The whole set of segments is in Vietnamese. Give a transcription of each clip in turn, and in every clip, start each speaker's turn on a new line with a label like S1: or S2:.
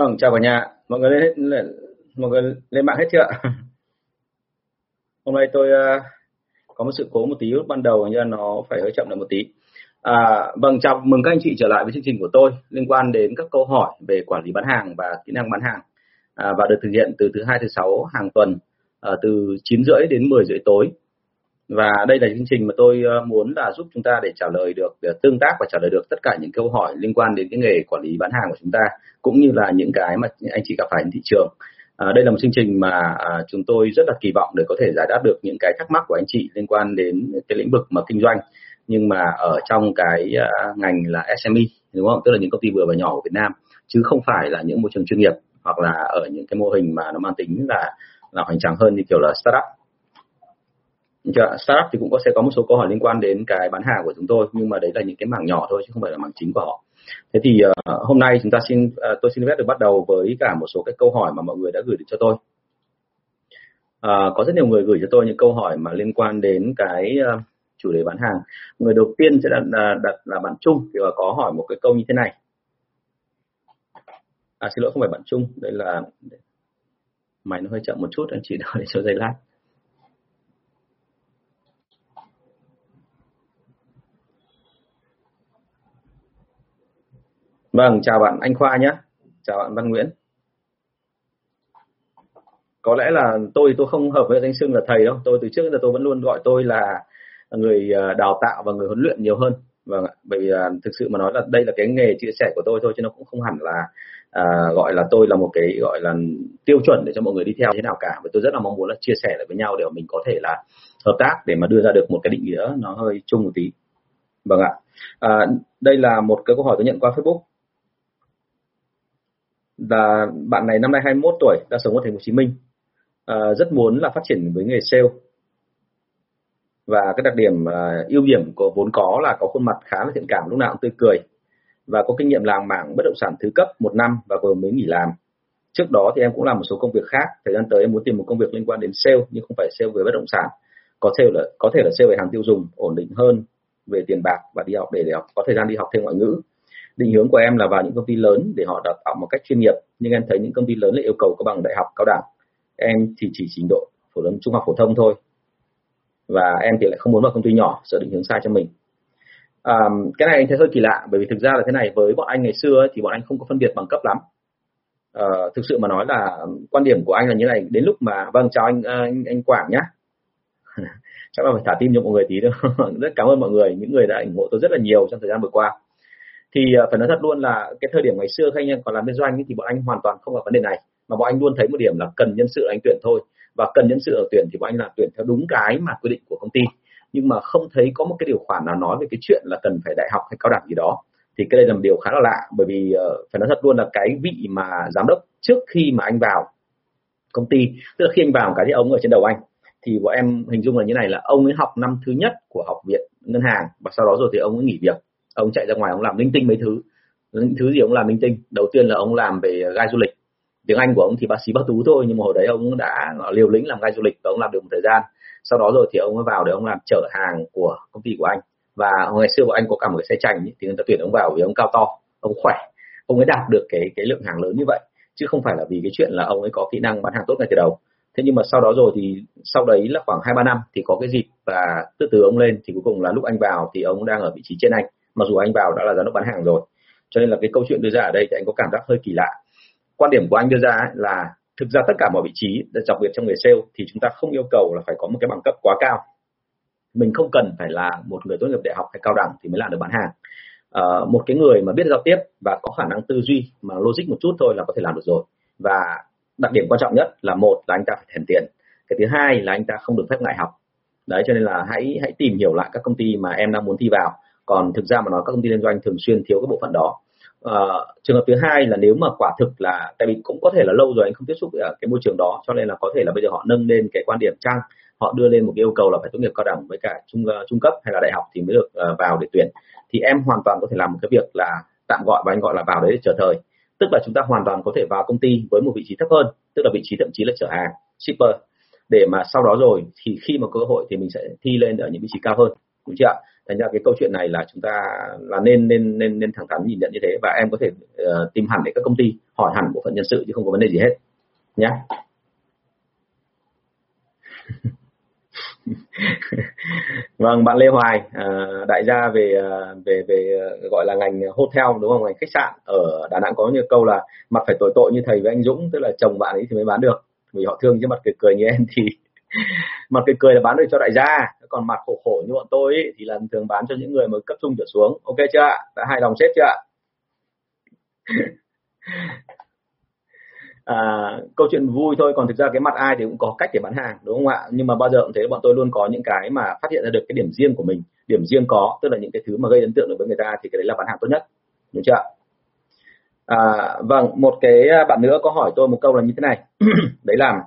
S1: Vâng, chào cả nhà. Mọi người lên, lên mọi người lên mạng hết chưa ạ? Hôm nay tôi uh, có một sự cố một tí lúc ban đầu như là nó phải hơi chậm lại một tí. À, vâng, chào mừng các anh chị trở lại với chương trình của tôi liên quan đến các câu hỏi về quản lý bán hàng và kỹ năng bán hàng à, và được thực hiện từ thứ hai thứ sáu hàng tuần à, từ 9 rưỡi đến 10 rưỡi tối và đây là chương trình mà tôi ờ, muốn là giúp chúng ta để trả lời được để tương tác và trả lời được tất cả những câu hỏi liên quan đến cái nghề quản lý bán hàng của chúng ta cũng như là những cái mà anh chị gặp phải trên thị trường. À, đây là một chương trình mà à, chúng tôi rất là kỳ vọng để có thể giải đáp được những cái thắc mắc của anh chị liên quan đến cái lĩnh vực mà kinh doanh nhưng mà ở trong cái uh, ngành là SME đúng không? Tức là những công ty vừa và nhỏ của Việt Nam chứ không phải là những môi trường chuyên nghiệp hoặc là ở những cái mô hình mà nó mang tính là là hoành tráng hơn như kiểu là startup. Dạ, startup thì cũng có sẽ có một số câu hỏi liên quan đến cái bán hàng của chúng tôi nhưng mà đấy là những cái mảng nhỏ thôi chứ không phải là mảng chính của họ. Thế thì uh, hôm nay chúng ta xin uh, tôi xin phép được bắt đầu với cả một số cái câu hỏi mà mọi người đã gửi được cho tôi. Uh, có rất nhiều người gửi cho tôi những câu hỏi mà liên quan đến cái uh, chủ đề bán hàng. Người đầu tiên sẽ đặt, đặt là bạn Trung thì có hỏi một cái câu như thế này. À xin lỗi không phải bạn Trung đây là máy nó hơi chậm một chút anh chị đợi cho giây lát. Vâng, chào bạn Anh Khoa nhé. Chào bạn Văn Nguyễn. Có lẽ là tôi tôi không hợp với danh xưng là thầy đâu. Tôi từ trước giờ tôi vẫn luôn gọi tôi là người à, đào tạo và người huấn luyện nhiều hơn. Vâng ạ. Bởi vì à, thực sự mà nói là đây là cái nghề chia sẻ của tôi thôi chứ nó cũng không hẳn là à, gọi là tôi là một cái gọi là tiêu chuẩn để cho mọi người đi theo thế nào cả. Và tôi rất là mong muốn là chia sẻ lại với nhau để mình có thể là hợp tác để mà đưa ra được một cái định nghĩa nó hơi chung một tí. Vâng ạ. À, đây là một cái câu hỏi tôi nhận qua Facebook và bạn này năm nay 21 tuổi đang sống ở thành phố Hồ Chí Minh. À, rất muốn là phát triển với nghề sale. Và cái đặc điểm uh, ưu điểm của vốn có là có khuôn mặt khá là thiện cảm lúc nào cũng tươi cười. Và có kinh nghiệm làm mảng bất động sản thứ cấp một năm và vừa mới nghỉ làm. Trước đó thì em cũng làm một số công việc khác. Thời gian tới em muốn tìm một công việc liên quan đến sale nhưng không phải sale về bất động sản. Có sale là có thể là sale về hàng tiêu dùng ổn định hơn về tiền bạc và đi học để, để học, có thời gian đi học thêm ngoại ngữ định hướng của em là vào những công ty lớn để họ đào tạo một cách chuyên nghiệp. Nhưng em thấy những công ty lớn lại yêu cầu có bằng đại học cao đẳng. Em thì chỉ trình độ phổ thông trung học phổ thông thôi. Và em thì lại không muốn vào công ty nhỏ sợ định hướng sai cho mình. À, cái này anh thấy hơi kỳ lạ bởi vì thực ra là thế này với bọn anh ngày xưa ấy, thì bọn anh không có phân biệt bằng cấp lắm. À, thực sự mà nói là quan điểm của anh là như này đến lúc mà vâng chào anh à, anh, anh Quảng nhá. Chắc là phải thả tim cho mọi người tí nữa rất cảm ơn mọi người những người đã ủng hộ tôi rất là nhiều trong thời gian vừa qua thì ờ, phải nói thật luôn là cái thời điểm ngày xưa khi anh em còn làm liên doanh thì bọn anh hoàn toàn không có vấn đề này. Mà bọn anh luôn thấy một điểm là cần nhân sự anh tuyển thôi. Và cần nhân sự ở tuyển thì bọn anh là tuyển theo đúng cái mà quy định của công ty. Nhưng mà không thấy có một cái điều khoản nào nói về cái chuyện là cần phải đại học hay cao đẳng gì đó. Thì cái đây là một điều khá là lạ. Bởi vì uh, phải nói thật luôn là cái vị mà giám đốc trước khi mà anh vào công ty tức là khi anh vào cái thì ông ở trên đầu anh. Thì bọn em hình dung là như này là ông ấy học năm thứ nhất của học viện ngân hàng và sau đó rồi thì ông ấy nghỉ việc ông chạy ra ngoài, ông làm linh tinh mấy thứ. Những thứ gì ông làm linh tinh? Đầu tiên là ông làm về gai du lịch. Tiếng anh của ông thì bác sĩ bác tú thôi, nhưng mà hồi đấy ông đã liều lĩnh làm gai du lịch và ông làm được một thời gian. Sau đó rồi thì ông mới vào để ông làm chở hàng của công ty của anh. Và ngày xưa của anh có cả một cái xe chành thì người ta tuyển ông vào vì ông cao to, ông khỏe. Ông ấy đạt được cái cái lượng hàng lớn như vậy. Chứ không phải là vì cái chuyện là ông ấy có kỹ năng bán hàng tốt ngay từ đầu. Thế nhưng mà sau đó rồi thì, sau đấy là khoảng hai ba năm thì có cái dịp và từ từ ông lên thì cuối cùng là lúc anh vào thì ông đang ở vị trí trên anh mặc dù anh vào đã là giám đốc bán hàng rồi cho nên là cái câu chuyện đưa ra ở đây thì anh có cảm giác hơi kỳ lạ. Quan điểm của anh đưa ra là thực ra tất cả mọi vị trí đặc biệt trong nghề sale thì chúng ta không yêu cầu là phải có một cái bằng cấp quá cao. Mình không cần phải là một người tốt nghiệp đại học hay cao đẳng thì mới làm được bán hàng. À, một cái người mà biết giao tiếp và có khả năng tư duy mà logic một chút thôi là có thể làm được rồi. Và đặc điểm quan trọng nhất là một là anh ta phải thèm tiền cái thứ hai là anh ta không được phép ngại học. Đấy cho nên là hãy hãy tìm hiểu lại các công ty mà em đang muốn thi vào còn thực ra mà nói các công ty liên doanh thường xuyên thiếu cái bộ phận đó. À, trường hợp thứ hai là nếu mà quả thực là tại vì cũng có thể là lâu rồi anh không tiếp xúc ở cái môi trường đó cho nên là có thể là bây giờ họ nâng lên cái quan điểm chăng họ đưa lên một cái yêu cầu là phải tốt nghiệp cao đẳng với cả trung uh, trung cấp hay là đại học thì mới được uh, vào để tuyển. Thì em hoàn toàn có thể làm một cái việc là tạm gọi và anh gọi là vào đấy để chờ thời. Tức là chúng ta hoàn toàn có thể vào công ty với một vị trí thấp hơn tức là vị trí thậm chí là chở hàng shipper. Để mà sau đó rồi thì khi mà cơ hội thì mình sẽ thi lên ở những vị trí cao hơn. Đúng chưa ạ? Thành ra cái câu chuyện này là chúng ta là nên nên nên nên thẳng thắn nhìn nhận như thế và em có thể uh, tìm hẳn để các công ty hỏi hẳn bộ phận nhân sự chứ không có vấn đề gì hết nhé vâng bạn Lê Hoài uh, đại gia về uh, về về gọi là ngành hotel đúng không? Ngành khách sạn ở Đà Nẵng có như câu là mặt phải tội tội như thầy với anh Dũng tức là chồng bạn ấy thì mới bán được. Vì họ thương chứ mặt cười cười như em thì mặt cười cười là bán được cho đại gia. Còn mặt khổ khổ như bọn tôi ý, thì là thường bán cho những người mới cấp trung trở xuống. Ok chưa đã hài lòng chết chưa à, câu chuyện vui thôi còn thực ra cái mặt ai thì cũng có cách để bán hàng đúng không ạ? Nhưng mà bao giờ cũng thế bọn tôi luôn có những cái mà phát hiện ra được cái điểm riêng của mình. Điểm riêng có tức là những cái thứ mà gây ấn tượng được với người ta thì cái đấy là bán hàng tốt nhất. Đúng chưa à, vâng một cái à, bạn nữa có hỏi tôi một câu là như thế này. Đấy là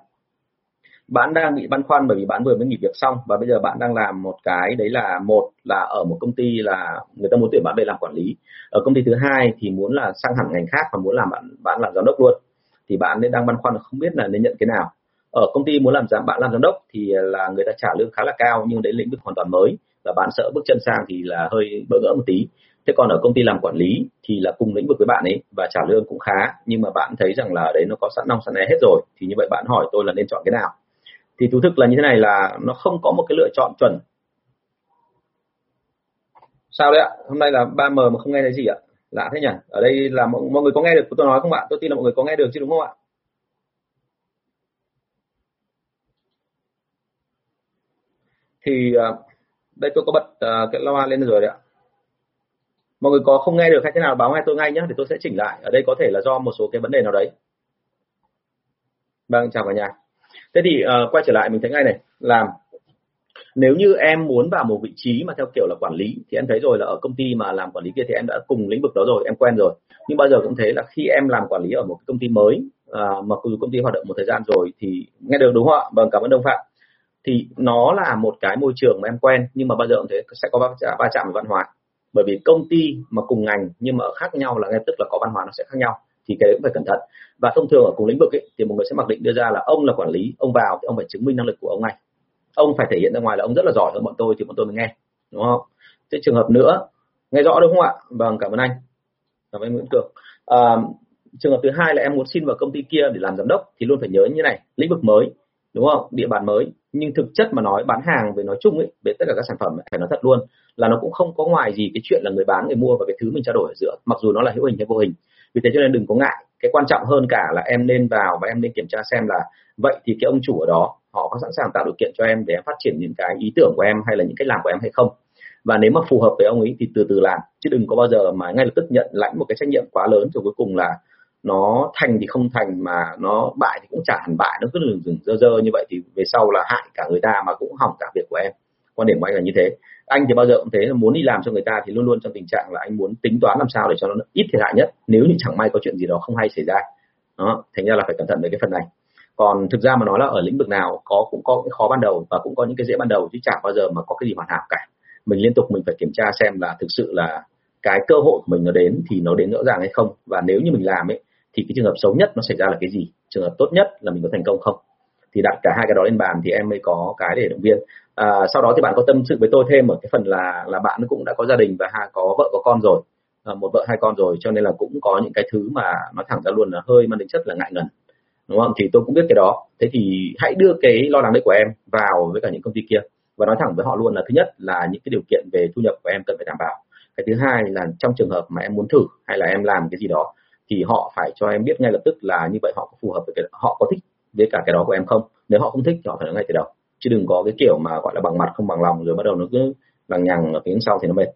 S1: bạn đang bị băn khoăn bởi vì bạn vừa mới nghỉ việc xong và bây giờ bạn đang làm một cái đấy là một là ở một công ty là người ta muốn tuyển bạn về làm quản lý. Ở công ty thứ hai thì muốn là sang hẳn ngành khác và muốn làm bạn bạn làm giám đốc luôn. Thì bạn nên đang băn khoăn không biết là nên nhận cái nào. Ở công ty muốn làm giám, bạn làm giám đốc thì là người ta trả lương khá là cao nhưng đấy lĩnh vực hoàn toàn mới và bạn sợ bước chân sang thì là hơi bỡ ngỡ một tí. Thế còn ở công ty làm quản lý thì là cùng lĩnh vực với bạn ấy và trả lương cũng khá nhưng mà bạn thấy rằng là đấy nó có sẵn nong sẵn né hết rồi thì như vậy bạn hỏi tôi là nên chọn cái nào thì thú thực là như thế này là nó không có một cái lựa chọn chuẩn. Sao đấy ạ? Hôm nay là 3M mà không nghe thấy gì ạ? Lạ thế nhỉ? Ở đây là mọi, mọi người có nghe được tôi nói không ạ? Tôi tin là mọi người có nghe được chứ đúng không ạ? Thì à, đây tôi có bật à, cái loa lên rồi đấy ạ. Mọi người có không nghe được hay thế nào báo ngay tôi ngay nhé thì tôi sẽ chỉnh lại. Ở đây có thể là do một số cái vấn đề nào đấy. Vâng chào cả nhà thế thì uh, quay trở lại mình thấy ngay này làm nếu như em muốn vào một vị trí mà theo kiểu là quản lý thì em thấy rồi là ở công ty mà làm quản lý kia thì em đã cùng lĩnh vực đó rồi em quen rồi. Nhưng bao giờ cũng thế là khi em làm quản lý ở một công ty mới à, mặc dù công ty hoạt động một thời gian rồi thì nghe được đúng không ạ? Vâng cảm ơn đông phạm. Thì nó là một cái môi trường mà em quen nhưng mà bao giờ cũng thế sẽ có va chạm, chạm văn hóa. Bởi vì công ty mà cùng ngành nhưng mà ở khác nhau là ngay tức là có văn hóa nó sẽ khác nhau thì cái đấy cũng phải cẩn thận. Và thông thường ở cùng lĩnh vực ấy, thì một người sẽ mặc định đưa ra là ông là quản lý ông vào thì ông phải chứng minh năng lực của ông này ông phải thể hiện ra ngoài là ông rất là giỏi hơn bọn tôi thì bọn tôi mới nghe đúng không? Thế trường hợp nữa nghe rõ đúng không ạ? Vâng cảm ơn anh. Cảm ơn nguyễn cường. À, trường hợp thứ hai là em muốn xin vào công ty kia để làm giám đốc thì luôn phải nhớ như này lĩnh vực mới đúng không? Địa bàn mới. Nhưng thực chất mà nói bán hàng về nói chung ấy về tất cả các sản phẩm ấy, phải nói thật luôn là nó cũng không có ngoài gì cái chuyện là người bán người mua và cái thứ mình trao đổi ở giữa mặc dù nó là hữu hình hay vô hình vì thế cho nên đừng có ngại. Cái quan trọng hơn cả là em nên vào và em nên kiểm tra xem là vậy thì cái ông chủ ở đó, họ có sẵn sàng tạo điều kiện cho em để em phát triển những cái ý tưởng của em hay là những cách làm của em hay không? Và nếu mà phù hợp với ông ấy thì từ từ làm. Chứ đừng có bao giờ mà ngay lập tức nhận lãnh một cái trách nhiệm quá lớn rồi cuối cùng là nó thành thì không thành mà nó bại thì cũng chả hẳn bại. Nó cứ dừng dừng dơ dơ như vậy thì về sau là hại cả người ta mà cũng hỏng cả việc của em. Quan điểm của anh là như thế anh thì bao giờ cũng thế là muốn đi làm cho người ta thì luôn luôn trong tình trạng là anh muốn tính toán làm sao để cho nó ít thiệt hại nhất. Nếu như chẳng may có chuyện gì đó không hay xảy ra. Đó, thành ra là phải cẩn thận về cái phần này. Còn thực ra mà nói là ở lĩnh vực nào có, cũng có cái khó ban đầu và cũng có những cái dễ ban đầu chứ chẳng bao giờ mà có cái gì hoàn hảo cả. Mình liên tục mình phải kiểm tra xem là thực sự là cái cơ hội của mình nó đến thì nó đến rõ ràng hay không. Và nếu như mình làm ấy, thì cái trường hợp xấu nhất nó xảy ra là cái gì? Trường hợp tốt nhất là mình có thành công không? Thì đặt cả hai cái đó lên bàn thì em mới có cái để động viên à, sau đó thì bạn có tâm sự với tôi thêm ở cái phần là là bạn cũng đã có gia đình và ha có vợ có con rồi. À, một vợ hai con rồi cho nên là cũng có những cái thứ mà nói thẳng ra luôn là hơi mang tính chất là ngại ngần đúng không? Thì tôi cũng biết cái đó. Thế thì hãy đưa cái lo lắng đấy của em vào với cả những công ty kia và nói thẳng với họ luôn là thứ nhất là những cái điều kiện về thu nhập của em cần phải đảm bảo. Cái thứ hai là trong trường hợp mà em muốn thử hay là em làm cái gì đó thì họ phải cho em biết ngay lập tức là như vậy họ có phù hợp với cái họ có thích với cả cái đó của em không? Nếu họ không thích thì họ phải nói ngay từ đầu chứ đừng có cái kiểu mà, gọi là, bằng mặt không bằng lòng, rồi bắt đầu nó cứ lằng nhằng ở phía sau thì nó mệt.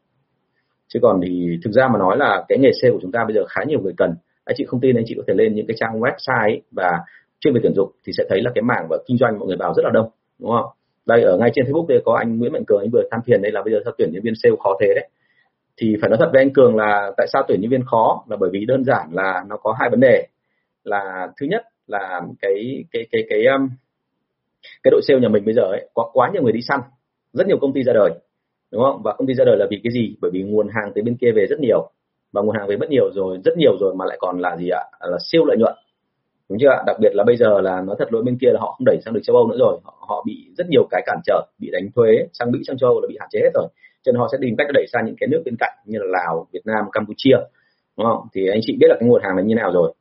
S1: Chứ còn thì thực ra mà nói là cái nghề sale của chúng ta bây giờ khá nhiều người cần. Anh chị không tin anh chị có thể lên những cái trang website ấy và chuyên về tuyển dụng thì sẽ thấy là cái mảng và kinh doanh mọi người vào rất là đông, đúng không? Đây, ở ngay trên facebook đây có anh Nguyễn Mạnh Cường, anh vừa than phiền đây là bây giờ sao tuyển nhân viên sale khó thế đấy. Thì phải nói thật với anh Cường là tại sao tuyển nhân viên khó? Là bởi vì đơn giản là nó có hai vấn đề. Là thứ nhất là cái cái cái cái cái cái đội sale nhà mình bây giờ ấy có quá nhiều người đi săn rất nhiều công ty ra đời đúng không? Và công ty ra đời là vì cái gì? Bởi vì nguồn hàng từ bên kia về rất nhiều. Và nguồn hàng về rất nhiều rồi rất nhiều rồi mà lại còn là gì ạ? Là siêu lợi nhuận. Đúng chưa ạ? Đặc biệt là bây giờ là nó thật lỗi bên kia là họ không đẩy sang được châu âu nữa rồi. Họ, họ bị rất nhiều cái cản trở bị đánh thuế sang mỹ sang châu âu là bị hạn chế hết rồi. Cho nên họ sẽ tìm cách đẩy sang những cái nước bên cạnh như là Lào Việt Nam Campuchia đúng không? Thì anh chị biết là cái nguồn hàng là như nào rồi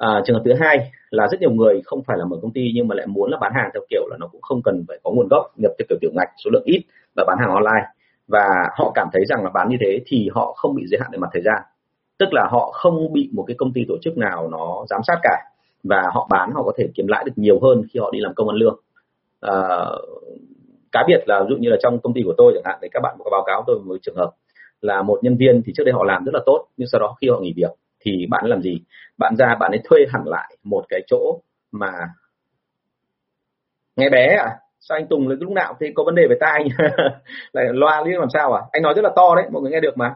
S1: à, trường hợp thứ hai là rất nhiều người không phải là mở công ty nhưng mà lại muốn là bán hàng theo kiểu là nó cũng không cần phải có nguồn gốc nhập theo kiểu tiểu ngạch số lượng ít và bán hàng online. Và họ cảm thấy rằng là bán như thế thì họ không bị giới hạn về mặt thời gian. Tức là họ không bị một cái công ty tổ chức nào nó giám sát cả và họ bán họ có thể kiếm lãi được nhiều hơn khi họ đi làm công ăn lương. À, cá biệt là ví dụ như là trong công ty của tôi chẳng hạn thì các bạn có báo cáo tôi một trường hợp là một nhân viên thì trước đây họ làm rất là tốt nhưng sau đó khi họ nghỉ việc thì bạn làm gì? Bạn ra bạn ấy thuê hẳn lại một cái chỗ mà nghe bé à? Sao anh Tùng lúc nào thì có vấn đề về tai lại loa liên làm sao à? Anh nói rất là to đấy mọi người nghe được mà.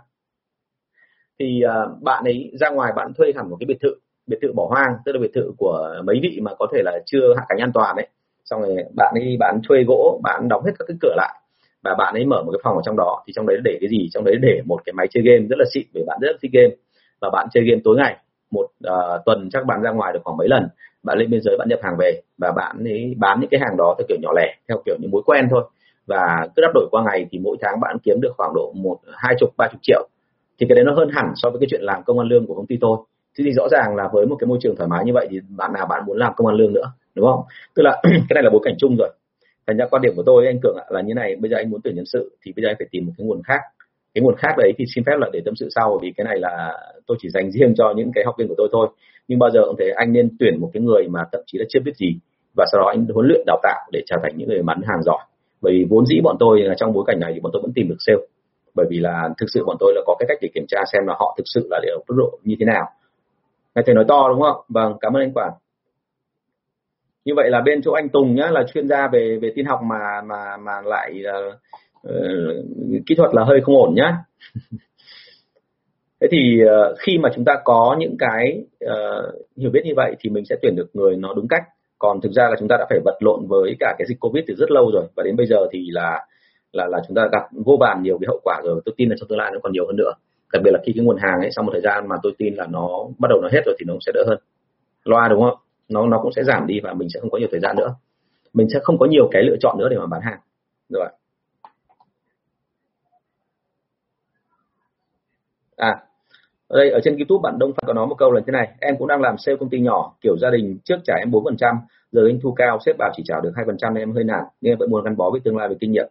S1: Thì uh, bạn ấy ra ngoài bạn thuê hẳn một cái biệt thự biệt thự bỏ hoang tức là biệt thự của mấy vị mà có thể là chưa hạ cánh an toàn đấy xong rồi bạn ấy bạn thuê gỗ bạn đóng hết các cái cửa lại và bạn ấy mở một cái phòng ở trong đó. Thì trong đấy để cái gì? Trong đấy để một cái máy chơi game rất là xịn bởi bạn rất là thích game và bạn chơi game tối ngày. Một uh, tuần chắc bạn ra ngoài được khoảng mấy lần. Bạn lên biên giới bạn nhập hàng về và bạn ấy bán những cái hàng đó theo kiểu nhỏ lẻ theo kiểu những mối quen thôi. Và cứ đắp đổi qua ngày thì mỗi tháng bạn kiếm được khoảng độ một hai chục ba chục triệu. Thì cái đấy nó hơn hẳn so với cái chuyện làm công an lương của công ty tôi. Thế thì rõ ràng là với một cái môi trường thoải mái như vậy thì bạn nào bạn muốn làm công an lương nữa đúng không? Tức là cái này là bối cảnh chung rồi. Thành ra quan điểm của tôi anh cường là như này. Bây giờ anh muốn tuyển nhân sự thì bây giờ anh phải tìm một cái nguồn khác cái nguồn khác đấy thì xin phép là để tâm sự sau vì cái này là tôi chỉ dành riêng cho những cái học viên của tôi thôi. Nhưng bao giờ cũng thế anh nên tuyển một cái người mà thậm chí là chưa biết gì và sau đó anh huấn luyện đào tạo để trở thành những người bán hàng giỏi. Bởi vì vốn dĩ bọn tôi là trong bối cảnh này thì bọn tôi vẫn tìm được sale. Bởi vì là thực sự bọn tôi là có cái cách để kiểm tra xem là họ thực sự là ở mức độ như thế nào. Nghe thầy nói to đúng không? Vâng cảm ơn anh quản như vậy là bên chỗ anh Tùng nhá là chuyên gia về về tin học mà mà mà lại uh, Ờ, kỹ thuật là hơi không ổn nhá. Thế thì ờ, khi mà chúng ta có những cái uh, hiểu biết như vậy thì mình sẽ tuyển được người nó đúng cách. Còn thực ra là chúng ta đã phải vật lộn với cả cái dịch covid từ rất lâu rồi và đến bây giờ thì là là là chúng ta gặp vô vàn nhiều cái hậu quả rồi. Tôi tin là trong tương lai nó còn nhiều hơn nữa. Đặc biệt là khi cái nguồn hàng ấy sau một thời gian mà tôi tin là nó bắt đầu nó hết rồi thì nó cũng sẽ đỡ hơn. Loa đúng không? Nó nó cũng sẽ giảm đi và mình sẽ không có nhiều thời gian nữa. Mình sẽ không có nhiều cái lựa chọn nữa để mà bán hàng. Rồi à ở đây ở trên youtube bạn đông phan có nói một câu là thế này em cũng đang làm sale công ty nhỏ kiểu gia đình trước trả em bốn phần trăm giờ anh thu cao sếp bảo chỉ trả được hai phần trăm em hơi nản nhưng em vẫn muốn gắn bó với tương lai về kinh nghiệm.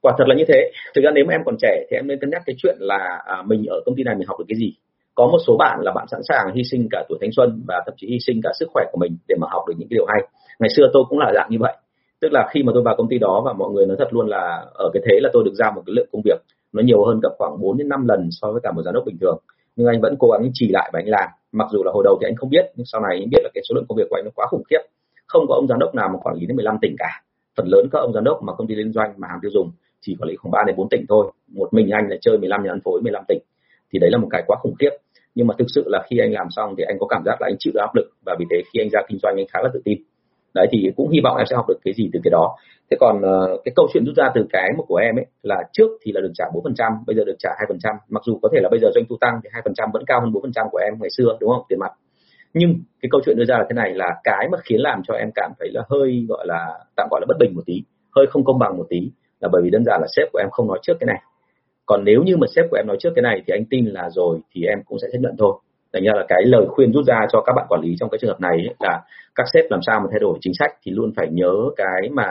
S1: Quả thật là như thế. Thực ra nếu mà em còn trẻ thì em nên cân nhắc cái chuyện là à, mình ở công ty này mình học được cái gì. Có một số bạn là bạn sẵn sàng hy sinh cả tuổi thanh xuân và thậm chí hy sinh cả sức khỏe của mình để mà học được những cái điều hay. Ngày xưa tôi cũng là dạng như vậy. Tức là khi mà tôi vào công ty đó và mọi người nói thật luôn là ở cái thế là tôi được giao một cái lượng công việc nó nhiều hơn gấp khoảng 4 đến 5 lần so với cả một giám đốc bình thường. Nhưng anh vẫn cố gắng trì lại và anh làm. Mặc dù là hồi đầu thì anh không biết, nhưng sau này anh biết là cái số lượng công việc của anh nó quá khủng khiếp. Không có ông giám đốc nào mà quản lý đến 15 tỉnh cả. Phần lớn các ông giám đốc mà công ty liên doanh, mà hàng tiêu dùng chỉ quản lý khoảng 3 đến 4 tỉnh thôi. Một mình anh là chơi 15 nhà phân phối 15 tỉnh. Thì đấy là một cái quá khủng khiếp. Nhưng mà thực sự là khi anh làm xong thì anh có cảm giác là anh chịu được áp lực. Và vì thế khi anh ra kinh doanh, anh khá là tự tin. Đấy thì cũng hy vọng em sẽ học được cái gì từ cái đó thế còn uh, cái câu chuyện rút ra từ cái một của em ấy là trước thì là được trả bốn phần trăm bây giờ được trả hai phần trăm. Mặc dù có thể là bây giờ doanh thu tăng thì hai phần trăm vẫn cao hơn bốn phần trăm của em ngày xưa đúng không? Tiền mặt. Nhưng cái câu chuyện đưa ra là thế này là cái mà khiến làm cho em cảm thấy là hơi gọi là tạm gọi là bất bình một tí hơi không công bằng một tí là bởi vì đơn giản là sếp của em không nói trước cái này. Còn nếu như mà sếp của em nói trước cái này thì anh tin là rồi thì em cũng sẽ chấp nhận thôi. Thành ra là cái lời khuyên rút ra cho các bạn quản lý trong cái trường hợp này ấy, là các sếp làm sao mà thay đổi chính sách thì luôn phải nhớ cái mà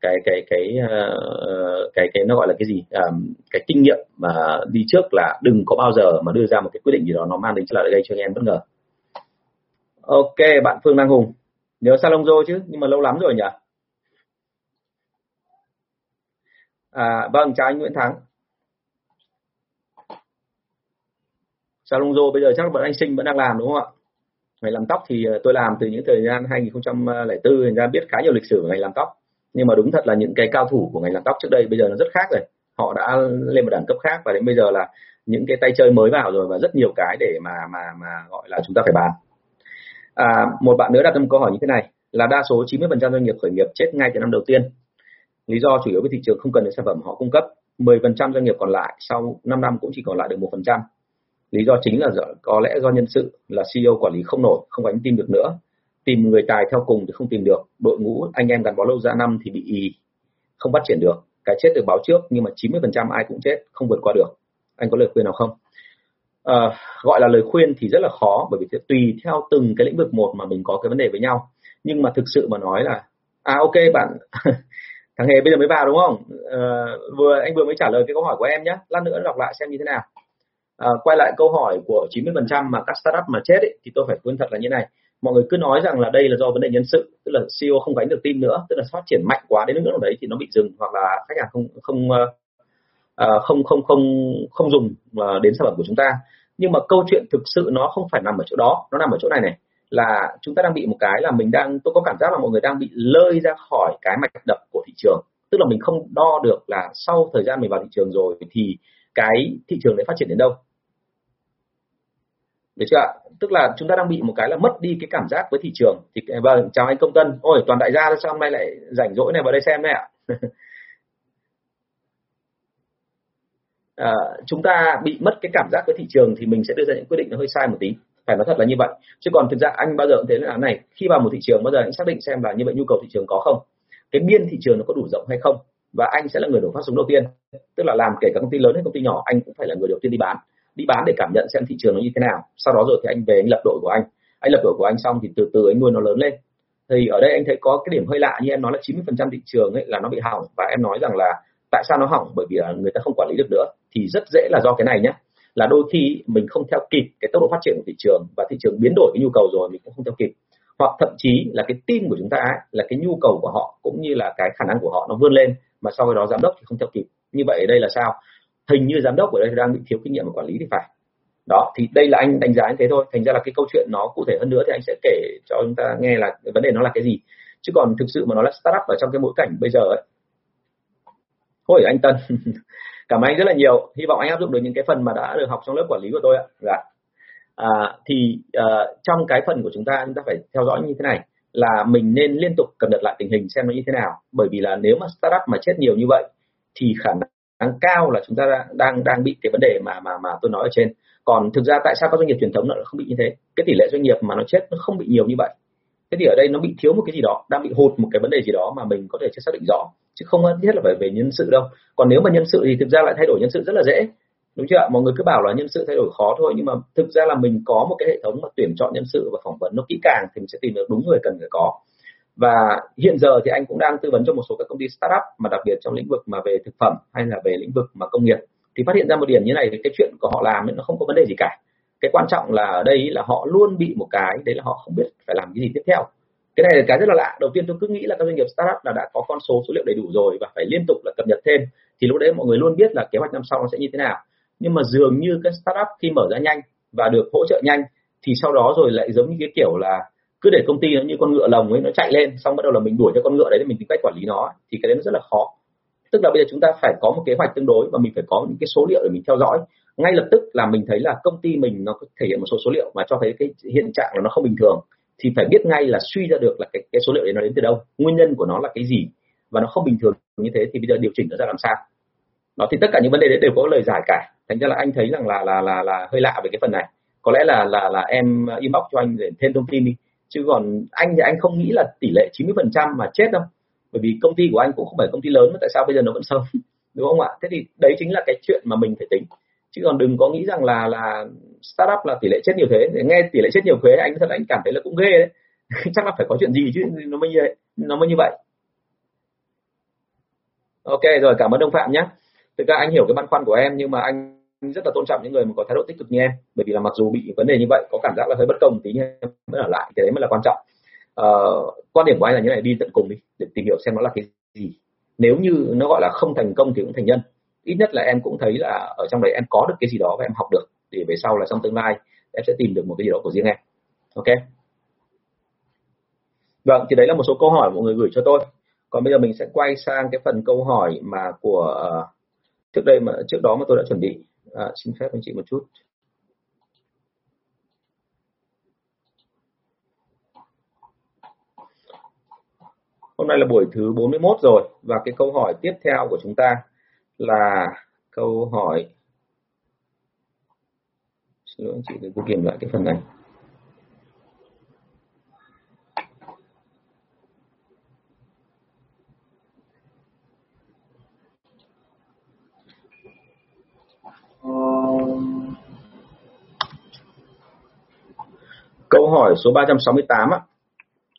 S1: cái cái cái uh, cái cái nó gọi là cái gì? Um, cái kinh nghiệm mà đi trước là đừng có bao giờ mà đưa ra một cái quyết định gì đó nó mang đến là gây cho anh em bất ngờ. Ok bạn Phương Đăng Hùng. Nhớ salon rồi chứ nhưng mà lâu lắm rồi nhỉ? À, vâng chào anh Nguyễn Thắng. Salon rồi bây giờ chắc vẫn anh sinh vẫn đang làm đúng không ạ? Ngày làm tóc thì ờ, tôi làm từ những thời gian 2004 thành ra biết khá nhiều lịch sử của ngành làm tóc nhưng mà đúng thật là những cái cao thủ của ngành làm tóc trước đây bây giờ nó rất khác rồi. Họ đã lên một đẳng cấp khác và đến bây giờ là những cái tay chơi mới vào rồi và rất nhiều cái để mà mà mà gọi là chúng ta phải bàn à, một bạn nữa đặt một câu hỏi như thế này là đa số 90% doanh nghiệp khởi nghiệp chết ngay từ năm đầu tiên. Lý do chủ yếu với thị trường không cần đến sản phẩm họ cung cấp 10% doanh nghiệp còn lại sau 5 năm cũng chỉ còn lại được 1% lý do chính là do có lẽ do nhân sự là CEO quản lý không nổi không gánh tin được nữa tìm người tài theo cùng thì không tìm được. Đội ngũ anh em gắn bó lâu ra năm thì bị ý không phát triển được. Cái chết được báo trước nhưng mà 90% ai cũng chết không vượt qua được. Anh có lời khuyên nào không? À, gọi là lời khuyên thì rất là khó bởi vì tùy theo từng cái lĩnh vực một mà mình có cái vấn đề với nhau. Nhưng mà thực sự mà nói là à ok bạn thằng hề bây giờ mới vào đúng không? À, vừa anh vừa mới trả lời cái câu hỏi của em nhé lát nữa đọc lại xem như thế nào. À, quay lại câu hỏi của 90% mà các startup mà chết ấy, thì tôi phải khuyên thật là như này mọi người cứ nói rằng là đây là do vấn đề nhân sự tức là CEO không gánh được team nữa tức là phát triển mạnh quá đến nước nào đấy thì nó bị dừng hoặc là khách hàng không không uh, không không không không dùng uh, đến sản phẩm của chúng ta. Nhưng mà câu chuyện thực sự nó không phải nằm ở chỗ đó nó nằm ở chỗ này này là chúng ta đang bị một cái là mình đang tôi có cảm giác là mọi người đang bị lơi ra khỏi cái mạch đập của thị trường. Tức là mình không đo được là sau thời gian mình vào thị trường rồi thì cái thị trường đấy phát triển đến đâu được chưa ạ? Tức là chúng ta đang bị một cái là mất đi cái cảm giác với thị trường. Thì à, vâng chào anh công tân. Ôi toàn đại gia sao hôm nay lại rảnh rỗi này vào đây xem đấy ạ? À, chúng ta bị mất cái cảm giác với thị trường thì mình sẽ đưa ra những quyết định nó hơi sai một tí. Phải nói thật là như vậy. Chứ còn thực ra anh bao giờ cũng thế là này khi vào một thị trường bao giờ anh xác định xem là như vậy nhu cầu thị trường có không? Cái biên thị trường nó có đủ rộng hay không? Và anh sẽ là người đổ phát súng đầu tiên. Tức là làm kể cả công ty lớn hay công ty nhỏ anh cũng phải là người đầu tiên đi bán đi bán để cảm nhận xem thị trường nó như thế nào. Sau đó rồi thì anh về anh lập đội của anh. Anh lập đội của anh xong thì từ từ anh nuôi nó lớn lên. Thì ở đây anh thấy có cái điểm hơi lạ như em nói là 90% thị trường ấy là nó bị hỏng. Và em nói rằng là tại sao nó hỏng? Bởi vì là người ta không quản lý được nữa. Thì rất dễ là do cái này nhé là đôi khi mình không theo kịp cái tốc độ phát triển của thị trường và thị trường biến đổi cái nhu cầu rồi mình cũng không theo kịp. Hoặc thậm chí là cái tin của chúng ta ấy, là cái nhu cầu của họ cũng như là cái khả năng của họ nó vươn lên mà sau đó giám đốc thì không theo kịp. Như vậy ở đây là sao? Hình như giám đốc ở đây đang bị thiếu kinh nghiệm và quản lý thì phải. Đó thì đây là anh đánh giá như thế thôi. Thành ra là cái câu chuyện nó cụ thể hơn nữa thì anh sẽ kể cho chúng ta nghe là vấn đề nó là cái gì. Chứ còn thực sự mà nó là startup ở trong cái bối cảnh bây giờ ấy. Thôi anh Tân. Cảm ơn anh rất là nhiều. Hy vọng anh áp dụng được những cái phần mà đã được học trong lớp quản lý của tôi ạ. Dạ. à, thì uh, trong cái phần của chúng ta chúng ta phải theo dõi như thế này. Là mình nên liên tục cập nhật lại tình hình xem nó như thế nào. Bởi vì là nếu mà startup mà chết nhiều như vậy thì khả năng cao là chúng ta đang đang bị cái vấn đề mà mà mà tôi nói ở trên. Còn thực ra tại sao các doanh nghiệp truyền thống nó không bị như thế? Cái tỷ lệ doanh nghiệp mà nó chết nó không bị nhiều như vậy. Thế thì ở đây nó bị thiếu một cái gì đó, đang bị hụt một cái vấn đề gì đó mà mình có thể chưa xác định rõ, chứ không nhất là phải về nhân sự đâu. Còn nếu mà nhân sự thì thực ra lại thay đổi nhân sự rất là dễ, đúng chưa mọi người cứ bảo là nhân sự thay đổi khó thôi, nhưng mà thực ra là mình có một cái hệ thống mà tuyển chọn nhân sự và phỏng vấn nó kỹ càng thì mình sẽ tìm được đúng người cần phải có và hiện giờ thì anh cũng đang tư vấn cho một số các công ty startup, mà đặc biệt trong lĩnh vực mà về thực phẩm hay là về lĩnh vực mà công nghiệp. Thì phát hiện ra một điểm như này, thì cái chuyện của họ làm nó không có vấn đề gì cả. Cái quan trọng là ở đây là họ luôn bị một cái, đấy là họ không biết phải làm cái gì tiếp theo. Cái này là cái rất là lạ. Đầu tiên tôi cứ nghĩ là các doanh nghiệp startup là đã có con số số liệu đầy đủ rồi và phải liên tục là cập nhật thêm. Thì lúc đấy mọi người luôn biết là kế hoạch năm sau nó sẽ như thế nào. Nhưng mà dường như các startup khi mở ra nhanh và được hỗ trợ nhanh, thì sau đó rồi lại giống như cái kiểu là cứ để công ty nó như con ngựa lồng ấy nó chạy lên xong bắt đầu là mình đuổi cho con ngựa đấy để mình tìm cách quản lý nó thì cái đấy nó rất là khó. Tức là bây giờ chúng ta phải có một kế hoạch tương đối và mình phải có những cái số liệu để mình theo dõi. Ngay lập tức là mình thấy là công ty mình nó thể hiện một số số liệu mà cho thấy cái hiện trạng là nó không bình thường thì phải biết ngay là suy ra được là cái, cái số liệu đấy nó đến từ đâu nguyên nhân của nó là cái gì và nó không bình thường như thế thì bây giờ điều chỉnh nó ra làm sao. Đó thì tất cả những vấn đề đấy đều có lời giải cả. Thành ra là anh thấy rằng là là là là hơi lạ về cái phần này. Có lẽ là là là em inbox cho anh để thêm thông tin đi chứ còn anh thì anh không nghĩ là tỷ lệ 90% mà chết đâu. Bởi vì công ty của anh cũng không phải công ty lớn, mà tại sao bây giờ nó vẫn sống đúng không ạ? Thế thì đấy chính là cái chuyện mà mình phải tính. Chứ còn đừng có nghĩ rằng là là startup là tỷ lệ chết nhiều thế. Nghe tỷ lệ chết nhiều thuế anh thật anh cảm thấy là cũng ghê đấy. Chắc là phải có chuyện gì chứ, nó mới như vậy, nó mới như vậy. Ok, rồi, cảm ơn ông phạm nhé thực ra anh hiểu cái băn khoăn của em, nhưng mà anh rất là tôn trọng những người mà có thái độ tích cực như em. Bởi vì là mặc dù bị vấn đề như vậy có cảm giác là hơi bất công tí nhưng em vẫn ở lại cái đấy mới là quan trọng. Uh, quan điểm của anh là như này đi tận cùng đi để tìm hiểu xem nó là cái gì. Nếu như nó gọi là không thành công thì cũng thành nhân. Ít nhất là em cũng thấy là ở trong đấy em có được cái gì đó và em học được để về sau là trong tương lai em sẽ tìm được một cái gì đó của riêng em. Ok? Vâng thì đấy là một số câu hỏi mọi người gửi cho tôi. Còn bây giờ mình sẽ quay sang cái phần câu hỏi mà của uh, trước đây mà trước đó mà tôi đã chuẩn bị à, xin phép anh chị một chút. Hôm nay là buổi thứ 41 rồi và cái câu hỏi tiếp theo của chúng ta là câu hỏi xin lỗi anh chị để tôi kiểm lại cái phần này. Câu hỏi số 368 á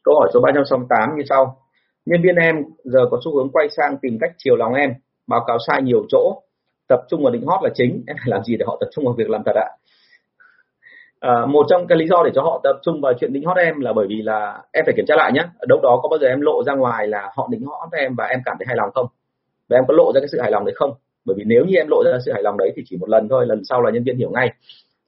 S1: câu hỏi số 368 như sau. Nhân viên em giờ có xu hướng quay sang tìm cách chiều lòng em báo cáo sai nhiều chỗ tập trung vào định hot là chính. Em phải làm gì để họ tập trung vào việc làm thật ạ? À, một trong cái lý do để cho họ tập trung vào chuyện đính hot em là bởi vì là em phải kiểm tra lại nhé ở đâu đó có bao giờ em lộ ra ngoài là họ đính hot em và em cảm thấy hài lòng không? Và em có lộ ra cái sự hài lòng đấy không? Bởi vì nếu như em lộ ra sự hài lòng đấy thì chỉ một lần thôi lần sau là nhân viên hiểu ngay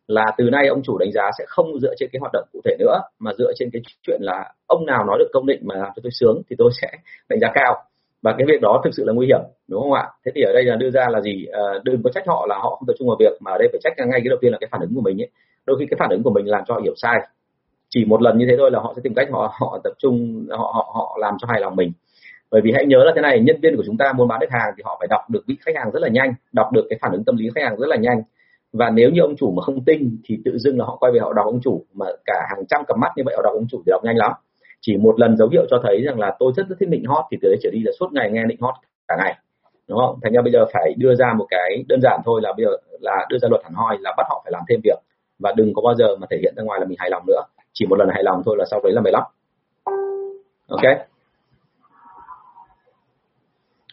S1: là từ nay ông chủ đánh giá sẽ không dựa trên cái hoạt động cụ thể nữa mà dựa trên cái chuyện là ông nào nói được công định mà làm cho tôi sướng thì tôi sẽ đánh giá cao. Và cái việc đó thực sự là nguy hiểm đúng không ạ? Thế thì ở đây là đưa ra là gì? À, đừng có trách họ là họ không tập trung vào việc mà ở đây phải trách ngay cái đầu tiên là cái phản ứng của mình ấy. Đôi khi cái phản ứng của mình làm cho họ hiểu sai. Chỉ một lần như thế thôi là họ sẽ tìm cách họ họ tập trung họ họ họ làm cho hài lòng mình. Bởi vì hãy nhớ là thế này nhân viên của chúng ta muốn bán được hàng thì họ phải đọc được vị khách hàng rất là nhanh đọc được cái phản ứng tâm lý khách hàng rất là nhanh và nếu như ông chủ mà không tinh thì tự dưng là họ quay về họ đọc ông chủ. Mà cả hàng trăm cặp mắt như vậy họ đọc ông chủ thì đọc nhanh lắm. Chỉ một lần dấu hiệu cho thấy rằng là tôi rất rất thích định hot thì từ đấy trở đi là suốt ngày nghe định hot cả ngày. Đúng không? Thành ra bây giờ phải đưa ra một cái đơn giản thôi là bây giờ là đưa ra luật hẳn hoi là bắt họ phải làm thêm việc. Và đừng có bao giờ mà thể hiện ra ngoài là mình hài lòng nữa. Chỉ một lần hài lòng thôi là sau đấy là mày lắm. Ok?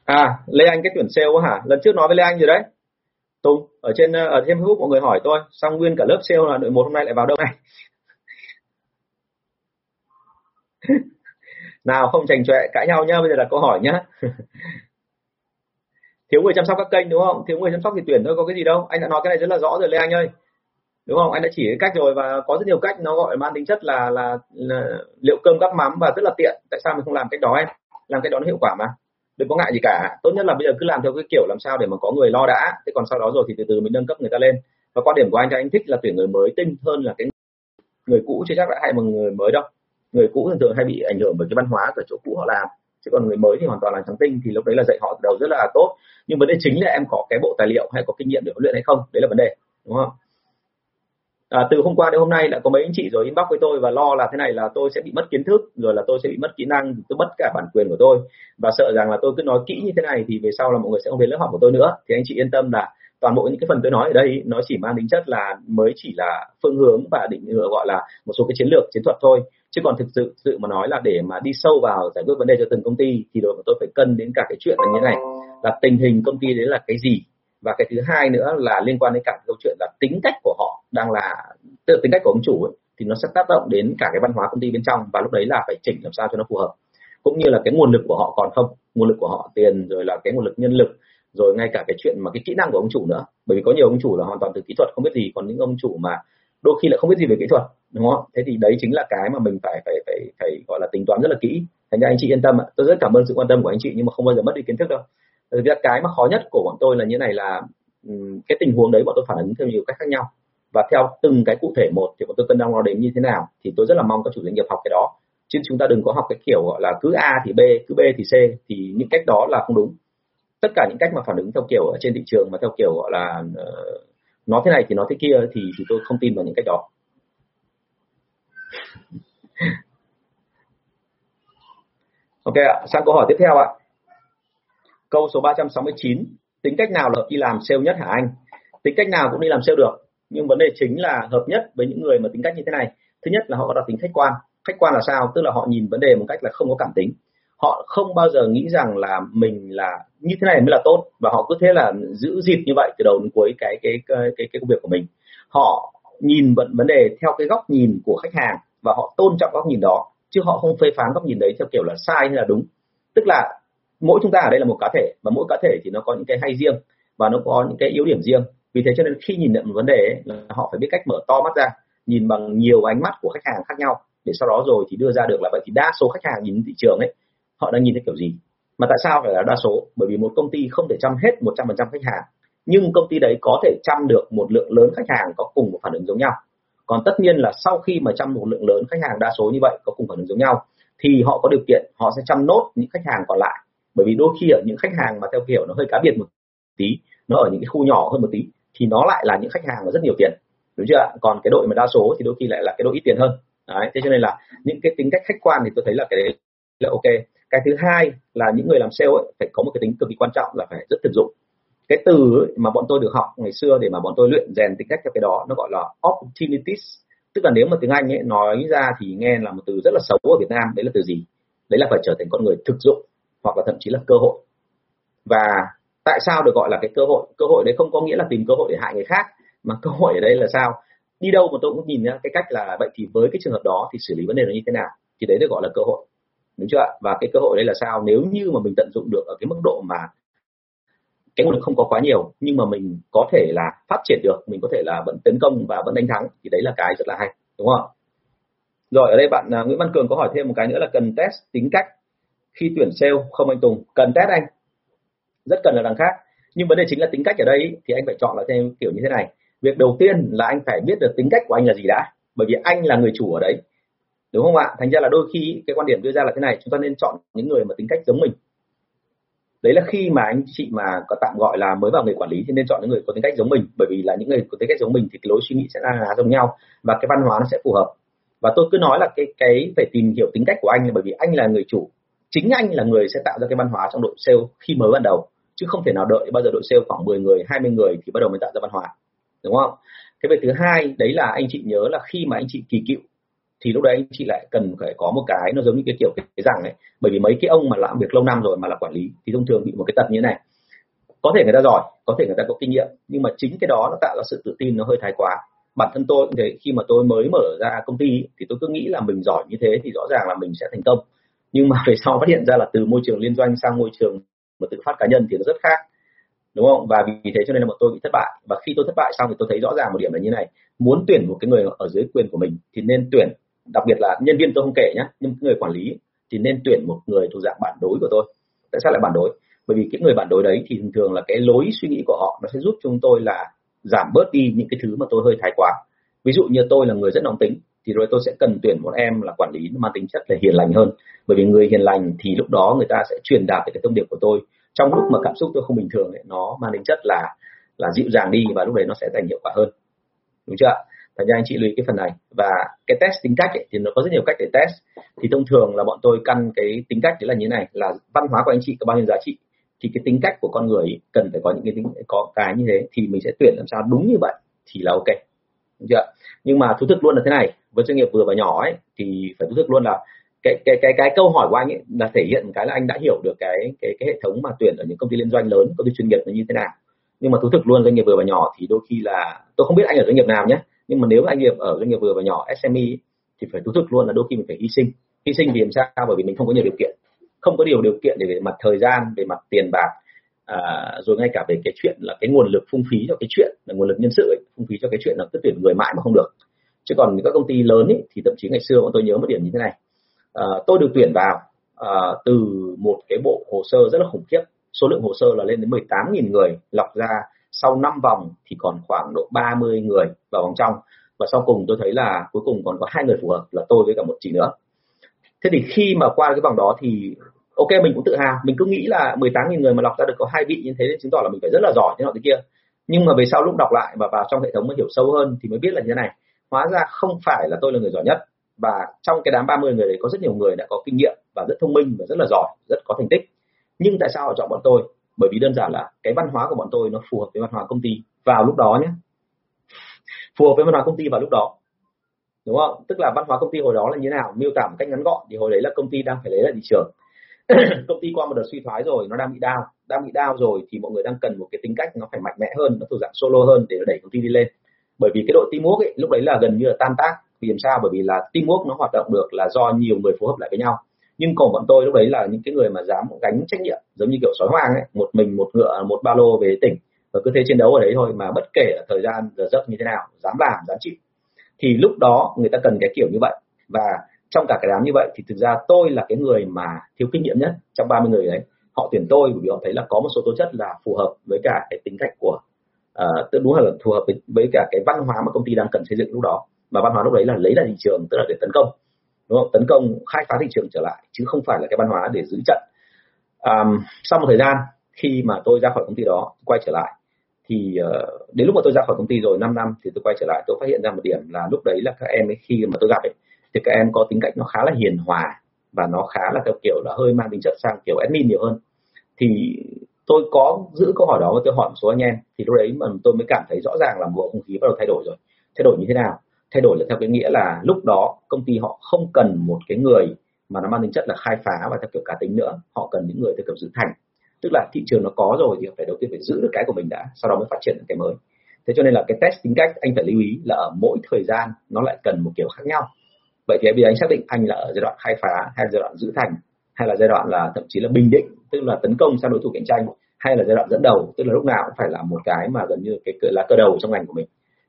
S1: À lê anh cái tuyển sale hả? Lần trước nói với lê anh rồi đấy. Tùng ở trên ờ, ở trên Facebook mọi người hỏi tôi xong nguyên cả lớp sale là đội một hôm nay lại vào đâu này? Nào không chành chọe cãi nhau nhá bây giờ là câu hỏi nhá. Thiếu người chăm sóc các kênh đúng không? Thiếu người chăm sóc thì tuyển thôi có cái gì đâu. Anh đã nói cái này rất là rõ rồi lê anh ơi. Đúng không? Anh đã chỉ cái cách rồi và có rất nhiều cách. Nó gọi mang tính chất là, là là liệu cơm gắp mắm và rất là tiện. Tại sao mình không làm cách đó em? Làm cái đó nó hiệu quả mà đừng có ngại gì cả. Tốt nhất là bây giờ cứ làm theo cái kiểu làm sao để mà có người lo đã. Thế còn sau đó rồi thì từ từ mình nâng cấp người ta lên. Và quan điểm của anh thì anh thích là tuyển người mới tinh hơn là cái người cũ. Chưa chắc đã hay bằng người mới đâu. Người cũ thường thường hay bị ảnh hưởng bởi cái văn hóa của chỗ cũ họ làm. Chứ còn người mới thì hoàn toàn là trắng tinh, thì lúc đấy là dạy họ từ đầu rất là tốt. Nhưng vấn đề chính là em có cái bộ tài liệu hay có kinh nghiệm để huấn luyện hay không? Đấy là vấn đề. Đúng không? À, từ hôm qua đến hôm nay đã có mấy anh chị rồi inbox với tôi và lo là thế này là tôi sẽ bị mất kiến thức rồi là tôi sẽ bị mất kỹ năng tôi mất cả bản quyền của tôi. Và sợ rằng là tôi cứ nói kỹ như thế này thì về sau là mọi người sẽ không đến lớp học của tôi nữa. Thì anh chị yên tâm là toàn bộ những cái phần tôi nói ở đây nó chỉ mang tính chất là mới chỉ là phương hướng và định hướng gọi là một số cái chiến lược chiến thuật thôi. Chứ còn thực sự sự mà nói là để mà đi sâu vào giải quyết vấn đề cho từng công ty thì đội của tôi phải cân đến cả cái chuyện là như thế này. Là tình hình công ty đấy là cái gì và cái thứ hai nữa là liên quan đến cả câu chuyện là tính cách của họ đang là tự tính cách của ông chủ ấy, thì nó sẽ tác động đến cả cái văn hóa công ty bên trong và lúc đấy là phải chỉnh làm sao cho nó phù hợp. Cũng như là cái nguồn lực của họ còn không nguồn lực của họ tiền rồi là cái nguồn lực nhân lực rồi ngay cả cái chuyện mà cái kỹ năng của ông chủ nữa. Bởi vì có nhiều ông chủ là hoàn toàn từ kỹ thuật không biết gì. Còn những ông chủ mà đôi khi lại không biết gì về kỹ thuật đúng không? Thế thì đấy chính là cái mà mình phải phải phải phải gọi là tính toán rất là kỹ. Thành ra anh chị yên tâm ạ. Tôi rất cảm ơn sự quan tâm của anh chị nhưng mà không bao giờ mất đi kiến thức đâu. Ừ, thực ra cái mà khó nhất của bọn tôi là như này là ừ, cái tình huống đấy bọn tôi phản ứng theo nhiều cách khác nhau. Và theo từng cái cụ thể một thì bọn tôi cân đong nó đến như thế nào thì tôi rất là mong các chủ doanh nghiệp học cái đó. Chứ chúng ta đừng có học cái kiểu gọi là cứ A thì B cứ B thì C thì những cách đó là không đúng. Tất cả những cách mà phản ứng theo kiểu ở trên thị trường mà theo kiểu gọi là uh, nó thế này thì nó thế kia thì thì tôi không tin vào những cách đó. Ok ạ sang câu hỏi tiếp theo ạ câu số 369 tính cách nào là hợp đi làm sale nhất hả anh? Tính cách nào cũng đi làm sale được nhưng vấn đề chính là hợp nhất với những người mà tính cách như thế này. Thứ nhất là họ có đặc tính khách quan. Khách quan là sao? Tức là họ nhìn vấn đề một cách là không có cảm tính. Họ không bao giờ nghĩ rằng là mình là như thế này mới là tốt và họ cứ thế là giữ dịp như vậy từ đầu đến cuối cái cái cái cái, cái công việc của mình. Họ nhìn vấn vấn đề theo cái góc nhìn của khách hàng và họ tôn trọng góc nhìn đó chứ họ không phê phán góc nhìn đấy theo kiểu là sai hay là đúng. Tức là mỗi chúng ta ở đây là một cá thể và mỗi cá thể thì nó có những cái hay riêng và nó có những cái yếu điểm riêng. Vì thế cho nên khi nhìn nhận một vấn đề ấy, là họ phải biết cách mở to mắt ra nhìn bằng nhiều ánh mắt của khách hàng khác nhau để sau đó rồi thì đưa ra được là vậy thì đa số khách hàng nhìn thị trường ấy họ đang nhìn thấy kiểu gì? Mà tại sao phải là đa số? Bởi vì một công ty không thể chăm hết 100% khách hàng nhưng công ty đấy có thể chăm được một lượng lớn khách hàng có cùng một phản ứng giống nhau. Còn tất nhiên là sau khi mà chăm một lượng lớn khách hàng đa số như vậy có cùng phản ứng giống nhau thì họ có điều kiện họ sẽ chăm nốt những khách hàng còn lại bởi vì đôi khi ở những khách hàng mà theo kiểu nó hơi cá biệt một tí nó ở những cái khu nhỏ hơn một tí thì nó lại là những khách hàng mà rất nhiều tiền. Đúng chưa còn cái đội mà đa số thì đôi khi lại là cái đội ít tiền hơn. Đấy thế cho nên là những cái tính cách khách quan thì tôi thấy là cái đấy là ok. Cái thứ hai là những người làm sale ấy, phải có một cái tính cực kỳ quan trọng là phải rất thực dụng. Cái từ ấy, mà bọn tôi được học ngày xưa để mà bọn tôi luyện rèn tính cách theo cái đó nó gọi là opportunities. Tức là nếu mà tiếng Anh ấy nói ra thì nghe là một từ rất là xấu ở Việt Nam đấy là từ gì? Đấy là phải trở thành con người thực dụng hoặc là thậm chí là cơ hội. Và tại sao được gọi là cái cơ hội? Cơ hội đấy không có nghĩa là tìm cơ hội để hại người khác, mà cơ hội ở đây là sao? Đi đâu mà tôi cũng nhìn nhá, cái cách là vậy thì với cái trường hợp đó thì xử lý vấn đề nó như thế nào? Thì đấy được gọi là cơ hội. Đúng chưa và cái cơ hội đây là sao? Nếu như mà mình tận dụng được ở cái mức độ mà cái nguồn lực không có quá nhiều, nhưng mà mình có thể là phát triển được, mình có thể là vẫn tấn công và vẫn đánh thắng, thì đấy là cái rất là hay. Đúng không rồi, ở đây bạn à, Nguyễn Văn Cường có hỏi thêm một cái nữa là cần test tính cách khi tuyển sale không anh Tùng, cần test anh. Rất cần là đằng khác. Nhưng vấn đề chính là tính cách ở đây thì anh phải chọn là theo kiểu như thế này. Việc đầu tiên là anh phải biết được tính cách của anh là gì đã, bởi vì anh là người chủ ở đấy. Đúng không ạ? Thành ra là đôi khi cái quan điểm đưa ra là thế này, chúng ta nên chọn những người mà tính cách giống mình. Đấy là khi mà anh chị mà có tạm gọi là mới vào nghề quản lý thì nên chọn những người có tính cách giống mình, bởi vì là những người có tính cách giống mình thì cái lối suy nghĩ sẽ là giống nhau và cái văn hóa nó sẽ phù hợp. Và tôi cứ nói là cái cái phải tìm hiểu tính cách của anh, bởi vì anh là người chủ chính anh là người sẽ tạo ra cái văn hóa trong đội sale khi mới ban đầu chứ không thể nào đợi bao giờ đội sale khoảng 10 người 20 người thì bắt đầu mới tạo ra văn hóa đúng không? Cái việc thứ hai đấy là anh chị nhớ là khi mà anh chị kỳ cựu thì lúc đấy anh chị lại cần phải có một cái nó giống như cái kiểu cái, cái rằng này bởi vì mấy cái ông mà làm việc lâu năm rồi mà là quản lý thì thông thường bị một cái tật như thế này. Có thể người ta giỏi có thể người ta có kinh nghiệm nhưng mà chính cái đó nó tạo ra sự tự tin nó hơi thái quá. Bản thân tôi cũng thế khi mà tôi mới mở ra công ty thì tôi cứ nghĩ là mình giỏi như thế thì rõ ràng là mình sẽ thành công nhưng mà về sau phát hiện ra là từ môi trường liên doanh sang môi trường mà tự phát cá nhân thì nó rất khác, đúng không? Và vì thế cho nên là bọn tôi bị thất bại. Và khi tôi thất bại xong thì tôi thấy rõ ràng một điểm là như này. Muốn tuyển một cái người ở dưới quyền của mình thì nên tuyển, đặc biệt là nhân viên tôi không kể nhé nhưng người quản lý thì nên tuyển một người thuộc dạng bản đối của tôi. Tại sao lại bản đối? Bởi vì cái người bản đối đấy thì thường thường là cái lối suy nghĩ của họ nó sẽ giúp chúng tôi là giảm bớt đi những cái thứ mà tôi hơi thái quá. Ví dụ như tôi là người rất nóng tính thì rồi tôi sẽ cần tuyển một em là quản lý mang tính chất là hiền lành hơn. Bởi vì người hiền lành thì lúc đó người ta sẽ truyền đạt cái thông điệp của tôi. Trong lúc mà cảm xúc tôi không bình thường ấy, nó mang tính chất là là dịu dàng đi và lúc đấy nó sẽ thành hiệu quả hơn. Đúng chưa thành ra anh chị lưu ý cái phần này. Và cái test tính cách ấy, thì nó có rất nhiều cách để test. Thì thông thường là bọn tôi căn cái tính cách đấy là như này là văn hóa của anh chị có bao nhiêu giá trị thì cái tính cách của con người ấy, cần phải có những cái tính có cái như thế thì mình sẽ tuyển làm sao đúng như vậy thì là ok. Đúng chưa nhưng mà thú thực luôn là thế này với doanh nghiệp vừa và nhỏ ấy thì phải thú thực luôn là cái cái cái cái câu hỏi của anh ấy là thể hiện cái là anh đã hiểu được cái cái cái hệ thống mà tuyển ở những công ty liên doanh lớn công ty chuyên nghiệp là như thế nào. Nhưng mà thú thực luôn doanh nghiệp vừa và nhỏ thì đôi khi là tôi không biết anh ở doanh nghiệp nào nhé nhưng mà nếu anh nghiệp ở doanh nghiệp vừa và nhỏ SME thì phải thú thực luôn là đôi khi mình phải hy sinh. Hy sinh vì làm sao? Bởi vì mình không có nhiều điều kiện. Không có điều điều kiện để về mặt thời gian về mặt tiền bạc à, rồi ngay cả về cái chuyện là cái nguồn lực phung phí cho cái chuyện là nguồn lực nhân sự ấy, phung phí cho cái chuyện là cứ tuyển người mãi mà không được chứ còn các công ty lớn ấy, thì thậm chí ngày xưa bọn tôi nhớ một điểm như thế này. À, tôi được tuyển vào à, từ một cái bộ hồ sơ rất là khủng khiếp. Số lượng hồ sơ là lên đến 18.000 người lọc ra sau 5 vòng thì còn khoảng độ 30 người vào vòng trong. Và sau cùng tôi thấy là cuối cùng còn có hai người phù hợp là tôi với cả một chị nữa. Thế thì khi mà qua cái vòng đó thì ok mình cũng tự hào. Mình cứ nghĩ là 18.000 người mà lọc ra được có hai vị như thế thì chứng tỏ là mình phải rất là giỏi thế nọ thế kia. Nhưng mà về sau lúc đọc lại và vào trong hệ thống mới hiểu sâu hơn thì mới biết là như thế này hóa ra không phải là tôi là người giỏi nhất, và trong cái đám 30 người đấy có rất nhiều người đã có kinh nghiệm và rất thông minh và rất là giỏi, rất có thành tích. Nhưng tại sao họ chọn bọn tôi? Bởi vì đơn giản là cái văn hóa của bọn tôi nó phù hợp với văn hóa công ty vào lúc đó nhé. Phù hợp với văn hóa công ty vào lúc đó. Đúng không? Tức là văn hóa công ty hồi đó là như thế nào? Miêu tả một cách ngắn gọn thì hồi đấy là công ty đang phải lấy lại thị trường. Công ty qua một đợt suy thoái rồi, nó đang bị đau đang bị đau rồi thì mọi người đang cần một cái tính cách nó phải mạnh mẽ hơn, nó thuộc dạng solo hơn để đẩy công ty đi lên bởi vì cái đội teamwork ấy, lúc đấy là gần như là tan tác. Vì làm sao? Bởi vì là teamwork nó hoạt động được là do nhiều người phối hợp lại với nhau. Nhưng còn bọn tôi lúc đấy là những cái người mà dám gánh trách nhiệm, giống như kiểu sói hoang ấy, một mình, một ngựa, một ba lô về tỉnh. Và cứ thế chiến đấu ở đấy thôi, mà bất kể là thời gian, giờ giấc như thế nào, dám làm, dám chịu. Thì lúc đó người ta cần cái kiểu như vậy. Và trong cả cái đám như vậy, thì thực ra tôi là cái người mà thiếu kinh nghiệm nhất trong 30 người đấy. Họ tuyển tôi bởi vì họ thấy là có một số tố chất là phù hợp với cả cái tính cách của uh, tức đúng là phù hợp với, với cả cái văn hóa mà công ty đang cần xây dựng lúc đó. Và văn hóa lúc đấy là lấy lại thị trường tức là để tấn công. Đúng không? Tấn công khai phá thị trường trở lại chứ không phải là cái văn hóa để giữ trận. Um, sau một thời gian khi mà tôi ra khỏi công ty đó quay trở lại thì uh, đến lúc mà tôi ra khỏi công ty rồi 5 năm thì tôi quay trở lại tôi phát hiện ra một điểm là lúc đấy là các em ấy khi mà tôi gặp ấy thì các em có tính cách nó khá là hiền hòa và nó khá là theo kiểu là hơi mang tính chất sang kiểu admin nhiều hơn. Thì tôi có giữ câu hỏi đó và tôi hỏi một số anh em, thì lúc đấy mà tôi mới cảm thấy rõ ràng là bộ không khí bắt đầu thay đổi rồi. Thay đổi như thế nào? Thay đổi là theo cái nghĩa là lúc đó công ty họ không cần một cái người mà nó mang tính chất là khai phá và theo kiểu cá tính nữa. Họ cần những người theo kiểu giữ thành. Tức là thị trường nó có rồi thì phải đầu tiên phải giữ được cái của mình đã, sau đó mới phát triển được cái mới. Thế cho nên là cái test tính cách anh phải lưu ý là ở mỗi thời gian nó lại cần một kiểu khác nhau. Vậy thì bây giờ anh xác định anh là ở giai đoạn khai phá hay giai đoạn giữ thành, hay là giai đoạn là thậm chí là bình định tức là tấn công sang đối thủ cạnh tranh hay là giai đoạn dẫn đầu tức là lúc nào cũng phải là một cái mà gần như cái là cơ đầu trong ngành của mình.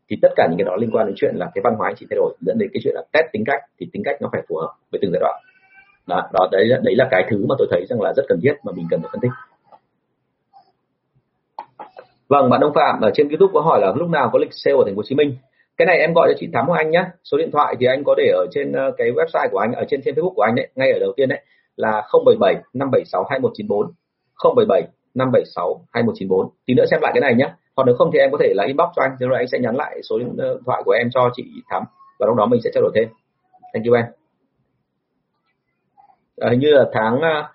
S1: Thì tất cả những cái đó liên quan đến chuyện là cái văn hóa chỉ thay đổi dẫn đến cái chuyện là test tính cách thì tính cách nó phải phù hợp với từng giai đoạn. Đó, đó đấy đấy là cái thứ mà tôi thấy rằng là rất cần thiết mà mình cần phải phân tích. Vâng bạn Đông Phạm ở trên YouTube có hỏi là lúc nào có lịch sale ở thành phố Hồ Chí Minh? Cái này em gọi cho chị Thắm của anh nhé số điện thoại thì anh có để ở trên ờ, cái website của anh ở trên trên Facebook của anh đấy ngay ở đầu tiên đấy là 077 576 2194 077 576 2194 tí nữa xem lại cái này nhé còn nếu không thì em có thể là inbox cho anh rồi anh sẽ nhắn lại số ờ, điện thoại của em cho chị Thắm và lúc đó mình sẽ trao đổi thêm. Thank you em à, hình như là tháng uh,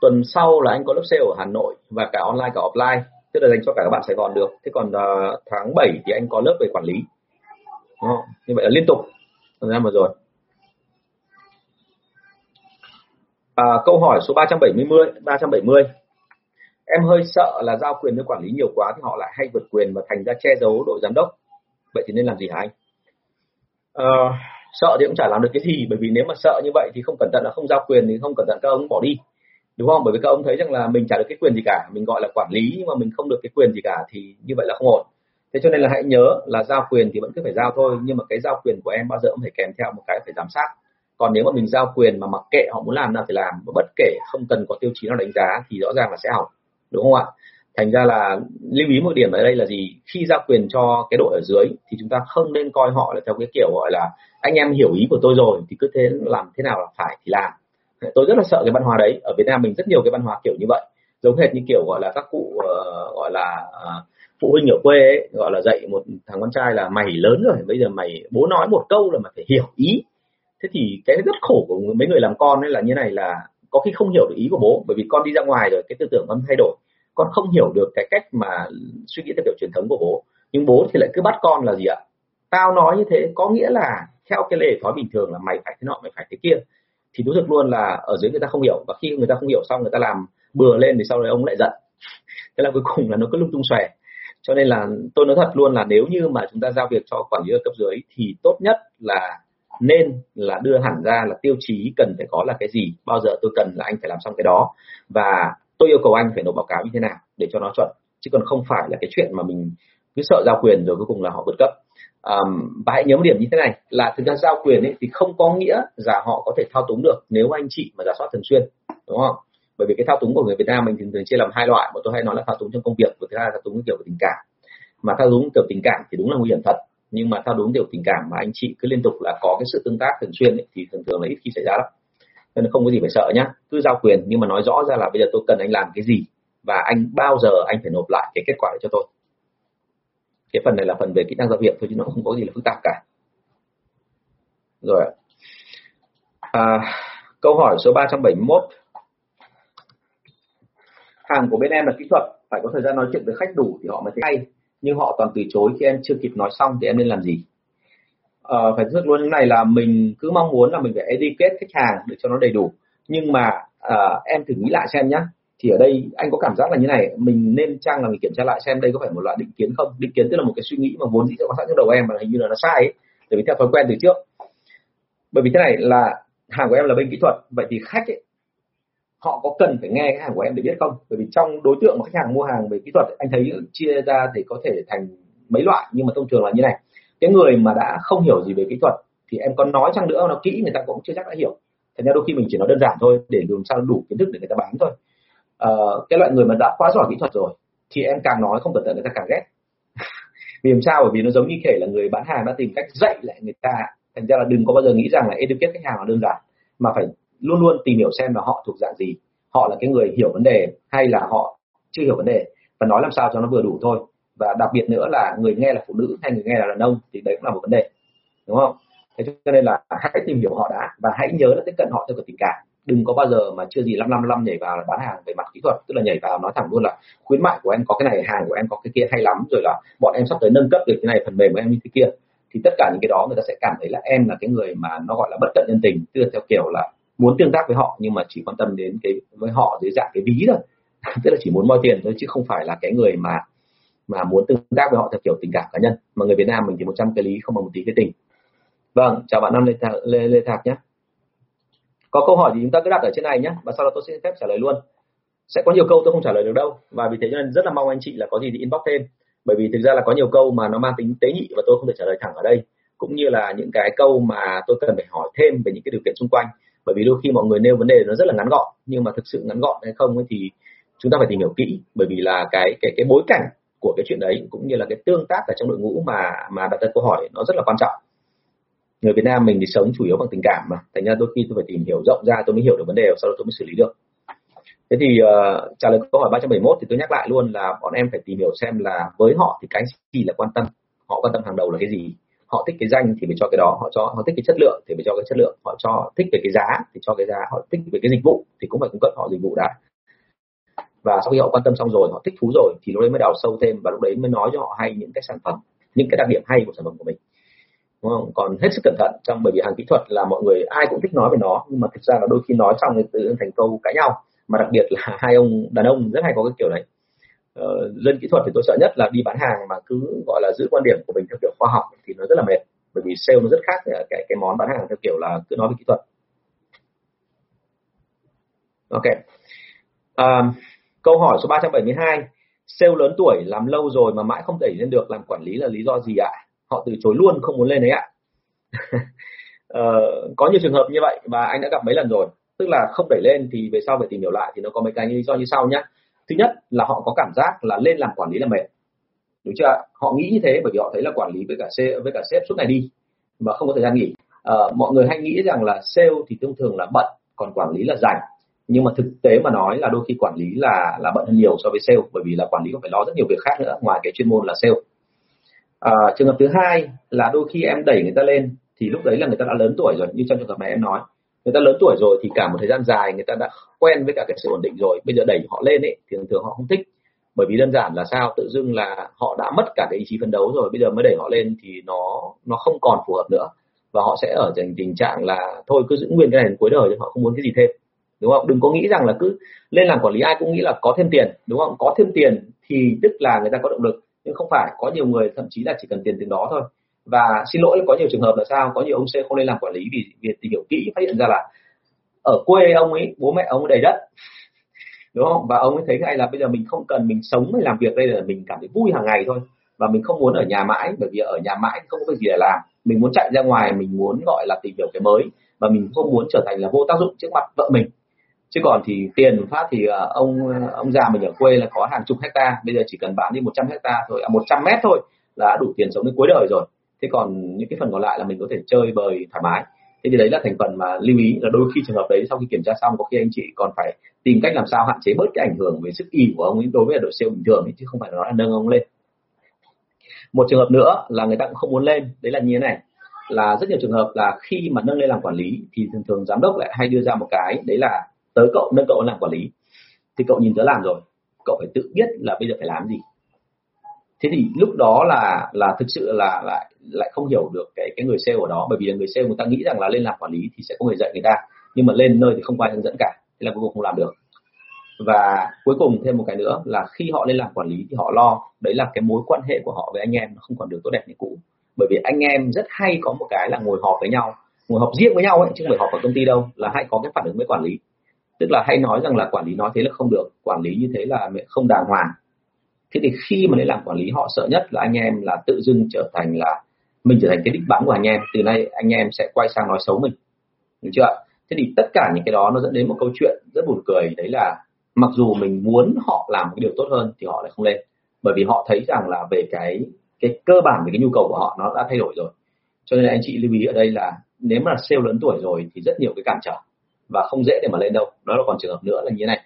S1: tuần sau là anh có lớp sale ở Hà Nội và cả online cả offline tức là dành cho cả các bạn Sài Gòn được. Thế còn uh, tháng 7 thì anh có lớp về quản lý. Đúng như vậy là liên tục. Thời gian vừa rồi. À, câu hỏi số 370 370 em hơi sợ là giao quyền cho quản lý nhiều quá thì họ lại hay vượt quyền và thành ra che giấu đội giám đốc. Vậy thì nên làm gì hả anh? À, sợ thì cũng chả làm được cái gì bởi vì nếu mà sợ như vậy thì không cẩn thận là không giao quyền thì không cẩn thận các ông bỏ đi. Đúng không? Bởi vì các ông thấy rằng là mình chả được cái quyền gì cả mình gọi là quản lý nhưng mà mình không được cái quyền gì cả thì như vậy là không ổn. Thế cho nên là hãy nhớ là giao quyền thì vẫn cứ phải giao thôi nhưng mà cái giao quyền của em bao giờ cũng phải kèm theo một cái phải giám sát còn nếu mà mình giao quyền mà mặc kệ họ muốn làm nào thì làm và bất kể không cần có tiêu chí nào đánh giá thì rõ ràng là sẽ hỏng đúng không ạ? Thành ra là lưu ý một điểm ở đây là gì? Khi giao quyền cho cái đội ở dưới thì chúng ta không nên coi họ là theo cái kiểu gọi là anh em hiểu ý của tôi rồi thì cứ thế làm thế nào là phải thì làm. Tôi rất là sợ cái văn hóa đấy. Ở Việt Nam mình rất nhiều cái văn hóa kiểu như vậy giống hệt như kiểu gọi là các cụ uh, gọi là uh, phụ huynh ở quê ấy, gọi là dạy một thằng con trai là mày lớn rồi bây giờ mày bố nói một câu là mày phải hiểu ý thế thì cái rất khổ của mấy người làm con ấy là như này là có khi không hiểu được ý của bố, bởi vì con đi ra ngoài rồi, cái tư tưởng con thay đổi. Con không hiểu được cái cách mà suy nghĩ theo kiểu truyền thống của bố. Nhưng bố thì lại cứ bắt con là gì ạ? Tao nói như thế có nghĩa là theo cái lề thói bình thường là mày phải thế nọ, mày phải thế kia. Thì thú thực luôn là ở dưới người ta không hiểu. Và khi người ta không hiểu xong, người ta làm bừa lên thì sau đấy ông lại giận. Thế là cuối cùng là nó cứ lung tung xòe. Cho nên là tôi nói thật luôn là nếu như mà chúng ta giao việc cho quản lý ở cấp dưới thì tốt nhất là nên là đưa hẳn ra là tiêu chí cần phải có là cái gì bao giờ tôi cần là anh phải làm xong cái đó. Và tôi yêu cầu anh phải nộp báo cáo như thế nào để cho nó chuẩn chứ còn không phải là cái chuyện mà mình cứ sợ giao quyền rồi cuối cùng là họ vượt cấp. Um, và hãy nhớ một điểm như thế này là thực ra giao quyền ấy thì không có nghĩa là họ có thể thao túng được nếu anh chị mà giả soát thường xuyên đúng không? Bởi vì cái thao túng của người Việt Nam mình thường thường chia làm hai loại một tôi hay nói là thao túng trong công việc và thứ hai là thao túng kiểu tình cảm. Mà thao túng kiểu tình cảm thì đúng là nguy hiểm thật nhưng mà thao đúng kiểu tình cảm mà anh chị cứ liên tục là có cái sự tương tác thường xuyên ấy, thì thường thường là ít khi xảy ra lắm. Nên không có gì phải sợ nhá. Cứ giao quyền nhưng mà nói rõ ra là bây giờ tôi cần anh làm cái gì và anh bao giờ anh phải nộp lại cái kết quả cho tôi. Cái phần này là phần về kỹ năng giao việc thôi chứ nó không có gì là phức tạp cả. Rồi à, câu hỏi số 371 hàng của bên em là kỹ thuật phải có thời gian nói chuyện với khách đủ thì họ mới thấy hay nhưng họ toàn từ chối khi em chưa kịp nói xong thì em nên làm gì? À, phải thức luôn cái này là mình cứ mong muốn là mình phải educate khách hàng để cho nó đầy đủ. Nhưng mà à, em thử nghĩ lại xem nhé thì ở đây anh có cảm giác là như này mình nên chăng là mình kiểm tra lại xem đây có phải một loại định kiến không? Định kiến tức là một cái suy nghĩ mà vốn dĩ có sẵn trong đầu em mà hình như là nó sai ấy. Bởi vì theo thói quen từ trước. Bởi vì thế này là hàng của em là bên kỹ thuật vậy thì khách ấy, họ có cần phải nghe cái hàng của em để biết không? Bởi vì trong đối tượng mà khách hàng mua hàng về kỹ thuật anh thấy chia ra thì có thể thành mấy loại nhưng mà thông thường là như này. Cái người mà đã không hiểu gì về kỹ thuật thì em có nói chăng nữa nó kỹ người ta cũng chưa chắc đã hiểu. Thành ra đôi khi mình chỉ nói đơn giản thôi để làm sao đủ kiến thức để người ta bán thôi. À, cái loại người mà đã quá giỏi kỹ thuật rồi thì em càng nói không cẩn thận người ta càng ghét. Vì làm sao? Bởi vì nó giống như kể là người bán hàng đã tìm cách dạy lại người ta. Thành ra là đừng có bao giờ nghĩ rằng là educate khách hàng là đơn giản mà phải luôn luôn tìm hiểu xem là họ thuộc dạng gì. Họ là cái người hiểu vấn đề hay là họ chưa hiểu vấn đề. Và nói làm sao cho nó vừa đủ thôi. Và đặc biệt nữa là người nghe là phụ nữ hay người nghe là đàn ông thì đấy cũng là một vấn đề. Đúng không? Thế cho nên là hãy tìm hiểu họ đã và hãy nhớ là tiếp cận họ theo kiểu tình cảm. Đừng có bao giờ mà chưa gì năm năm năm nhảy vào là bán hàng về mặt kỹ thuật, tức là nhảy vào nói thẳng luôn là khuyến mại của em có cái này, hàng của em có cái kia hay lắm, rồi là bọn em sắp tới nâng cấp được cái này, phần mềm của em như thế kia. Thì tất cả những cái đó người ta sẽ cảm thấy là em là cái người mà nó gọi là bất cận nhân tình, tức là theo kiểu là muốn tương tác với họ nhưng mà chỉ quan tâm đến cái với họ dưới dạng cái ví thôi. Tức là chỉ muốn moi tiền thôi chứ không phải là cái người mà mà muốn tương tác với họ theo kiểu tình cảm cá nhân. Mà người Việt Nam mình thì 100 cái lý không bằng một tí cái tình. Vâng chào bạn Nam Lê Thạc, Lê, Lê Thạc nhé. Có câu hỏi thì chúng ta cứ đặt ở trên này nhé và sau đó tôi xin phép trả lời luôn. Sẽ có nhiều câu tôi không trả lời được đâu và vì thế cho nên rất là mong anh chị là có gì thì inbox thêm. Bởi vì thực ra là có nhiều câu mà nó mang tính tế nhị và tôi không thể trả lời thẳng ở đây. Cũng như là những cái câu mà tôi cần phải hỏi thêm về những cái điều kiện xung quanh bởi vì đôi khi mọi người nêu vấn đề nó rất là ngắn gọn nhưng mà thực sự ngắn gọn hay không ấy thì chúng ta phải tìm hiểu kỹ. Bởi vì là cái cái cái bối cảnh của cái chuyện đấy cũng như là cái tương tác ở trong đội ngũ mà mà đặt ra câu hỏi nó rất là quan trọng. Người Việt Nam mình thì sống chủ yếu bằng tình cảm mà. Thành ra đôi khi tôi phải tìm hiểu rộng ra tôi mới hiểu được vấn đề sau đó tôi mới xử lý được. Thế thì uh, trả lời câu hỏi 371 thì tôi nhắc lại luôn là bọn em phải tìm hiểu xem là với họ thì cái gì là quan tâm? Họ quan tâm hàng đầu là cái gì? Họ thích cái danh thì phải cho cái đó, họ cho, họ thích cái chất lượng thì phải cho cái chất lượng, họ cho thích về cái giá thì cho cái giá, họ thích về cái dịch vụ thì cũng phải cung cấp họ dịch vụ đã và sau khi họ quan tâm xong rồi, họ thích thú rồi thì lúc đấy mới đào sâu thêm và lúc đấy mới nói cho họ hay những cái sản phẩm, những cái đặc điểm hay của sản phẩm của mình. Đúng không? còn hết sức cẩn thận trong, bởi vì hàng kỹ thuật là mọi người ai cũng thích nói về nó, nhưng mà thực ra là đôi khi nói xong thì tự thành câu cãi nhau, mà đặc biệt là hai ông đàn ông rất hay có cái kiểu này ờ, dân kỹ thuật thì tôi sợ nhất là đi bán hàng mà cứ gọi là giữ quan điểm của mình theo kiểu khoa học thì nó rất là mệt. Bởi vì sale nó rất khác cái cái món bán hàng theo kiểu là cứ nói về kỹ thuật. Ok. À, câu hỏi số 372 sale lớn tuổi làm lâu rồi mà mãi không đẩy lên được làm quản lý là lý do gì ạ? Họ từ chối luôn không muốn lên đấy ạ. Ờ, có nhiều trường hợp như vậy và anh đã gặp mấy lần rồi. Tức là không đẩy lên thì về sau phải tìm hiểu lại thì nó có mấy cái lý do như sau nhé thứ nhất là họ có cảm giác là lên làm quản lý là mệt. Đúng chưa họ nghĩ như thế bởi vì họ thấy là quản lý với cả sếp với cả sếp suốt ngày đi mà không có thời gian nghỉ. À, mọi người hay nghĩ rằng là sale thì thông thường là bận còn quản lý là rảnh. Nhưng mà thực tế mà nói là đôi khi quản lý là là bận hơn nhiều so với sale bởi vì là quản lý còn phải lo rất nhiều việc khác nữa ngoài cái chuyên môn là sale. À, trường hợp thứ hai là đôi khi em đẩy người ta lên thì lúc đấy là người ta đã lớn tuổi rồi như trong trường hợp này em nói người ta lớn tuổi rồi thì cả một thời gian dài người ta đã quen với cả cái sự ổn định rồi. Bây giờ đẩy họ lên ấy, thì thường thường họ không thích. Bởi vì đơn giản là sao? Tự dưng là họ đã mất cả cái ý chí phấn đấu rồi, bây giờ mới đẩy họ lên thì nó nó không còn phù hợp nữa. Và họ sẽ ở tình tình trạng là thôi cứ giữ nguyên cái này đến cuối đời chứ, họ không muốn cái gì thêm. Đúng không? Đừng có nghĩ rằng là cứ lên làm quản lý ai cũng nghĩ là có thêm tiền. Đúng không? Có thêm tiền thì tức là người ta có động lực. Nhưng không phải, có nhiều người thậm chí là chỉ cần tiền từng đó thôi và xin lỗi có nhiều trường hợp là sao? Có nhiều ông C không nên làm quản lý vì việc tìm hiểu kỹ phát hiện ra là ở quê ông ấy bố mẹ ông ấy đầy đất. Đúng không? Và ông ấy thấy ngay là bây giờ mình không cần mình sống mình làm việc đây là mình cảm thấy vui hàng ngày thôi. Và mình không muốn ở nhà mãi bởi vì ở nhà mãi không có việc gì để làm. Mình muốn chạy ra ngoài mình muốn gọi là tìm hiểu cái mới. Và mình không muốn trở thành là vô tác dụng trước mặt vợ mình. Chứ còn thì tiền phát thì ờ, ông ông già mình ở quê là có hàng chục hecta. Bây giờ chỉ cần bán đi 100 hecta thôi à, 100 mét thôi là đủ tiền sống đến cuối đời rồi thế còn những cái phần còn lại là mình có thể chơi bời thoải mái. Thế thì đấy là thành phần mà lưu ý là đôi khi trường hợp đấy sau khi kiểm tra xong có khi anh chị còn phải tìm cách làm sao hạn chế bớt cái ảnh hưởng về sức y của ông ấy đối với đội siêu bình thường ấy, chứ không phải nói là nâng ông lên. Một trường hợp nữa là người ta cũng không muốn lên đấy là như thế này. Là rất nhiều trường hợp là khi mà nâng lên làm quản lý thì thường thường giám đốc lại hay đưa ra một cái đấy là tới cậu nâng cậu làm quản lý. Thì cậu nhìn tớ làm rồi cậu phải tự biết là bây giờ phải làm gì thế thì lúc đó là là thực sự là lại lại không hiểu được cái cái người sale ở đó. Bởi vì là người sale người ta nghĩ rằng là lên làm quản lý thì sẽ có người dạy người ta. Nhưng mà lên nơi thì không ai hướng dẫn cả. Thế là cuối cùng không làm được. Và cuối cùng thêm một cái nữa là khi họ lên làm quản lý thì họ lo. Đấy là cái mối quan hệ của họ với anh em nó không còn được tốt đẹp như cũ. Bởi vì anh em rất hay có một cái là ngồi họp với nhau, ngồi họp riêng với nhau ấy, chứ không phải họp ở công ty đâu, là hay có cái phản ứng với quản lý. Tức là hay nói rằng là quản lý nói thế là không được, quản lý như thế là không đàng hoàng thế thì khi mà lấy làm quản lý, họ sợ nhất là anh em là tự dưng trở thành là mình trở thành cái đích bán của anh em. Từ nay anh em sẽ quay sang nói xấu mình. Đúng chưa thế thì tất cả những cái đó nó dẫn đến một câu chuyện rất buồn cười, đấy là mặc dù mình muốn họ làm cái điều tốt hơn thì họ lại không lên. Bởi vì họ thấy rằng là về cái cái cơ bản về cái nhu cầu của họ nó đã thay đổi rồi. Cho nên anh chị lưu ý ở đây là nếu mà sale lớn tuổi rồi thì rất nhiều cái cản trở và không dễ để mà lên đâu. Đó là còn trường hợp nữa là như thế này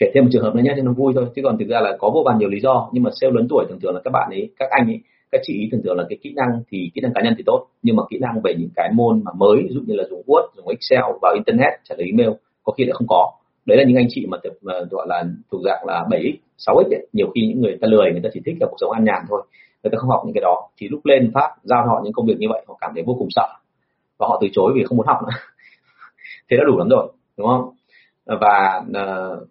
S1: kể thêm một trường hợp nữa nhé cho nó vui thôi. Chứ còn thực ra là có vô vàn nhiều lý do nhưng mà sale lớn tuổi thường thường là các bạn ấy các anh ấy các chị ý thường thường là cái kỹ năng thì kỹ năng cá nhân thì tốt nhưng mà kỹ năng về những cái môn mà mới ví dụ như là dùng Word dùng Excel vào internet trả lời email có khi lại không có. Đấy là những anh chị mà, mà gọi là thuộc dạng là 7x 6x ấy. nhiều khi những người ta lười người ta chỉ thích là cuộc sống an nhàn thôi người ta không học những cái đó. Thì lúc lên phát giao họ những công việc như vậy họ cảm thấy vô cùng sợ. Và họ từ chối vì không muốn học nữa. Thế đã đủ lắm rồi đúng không? Và uh,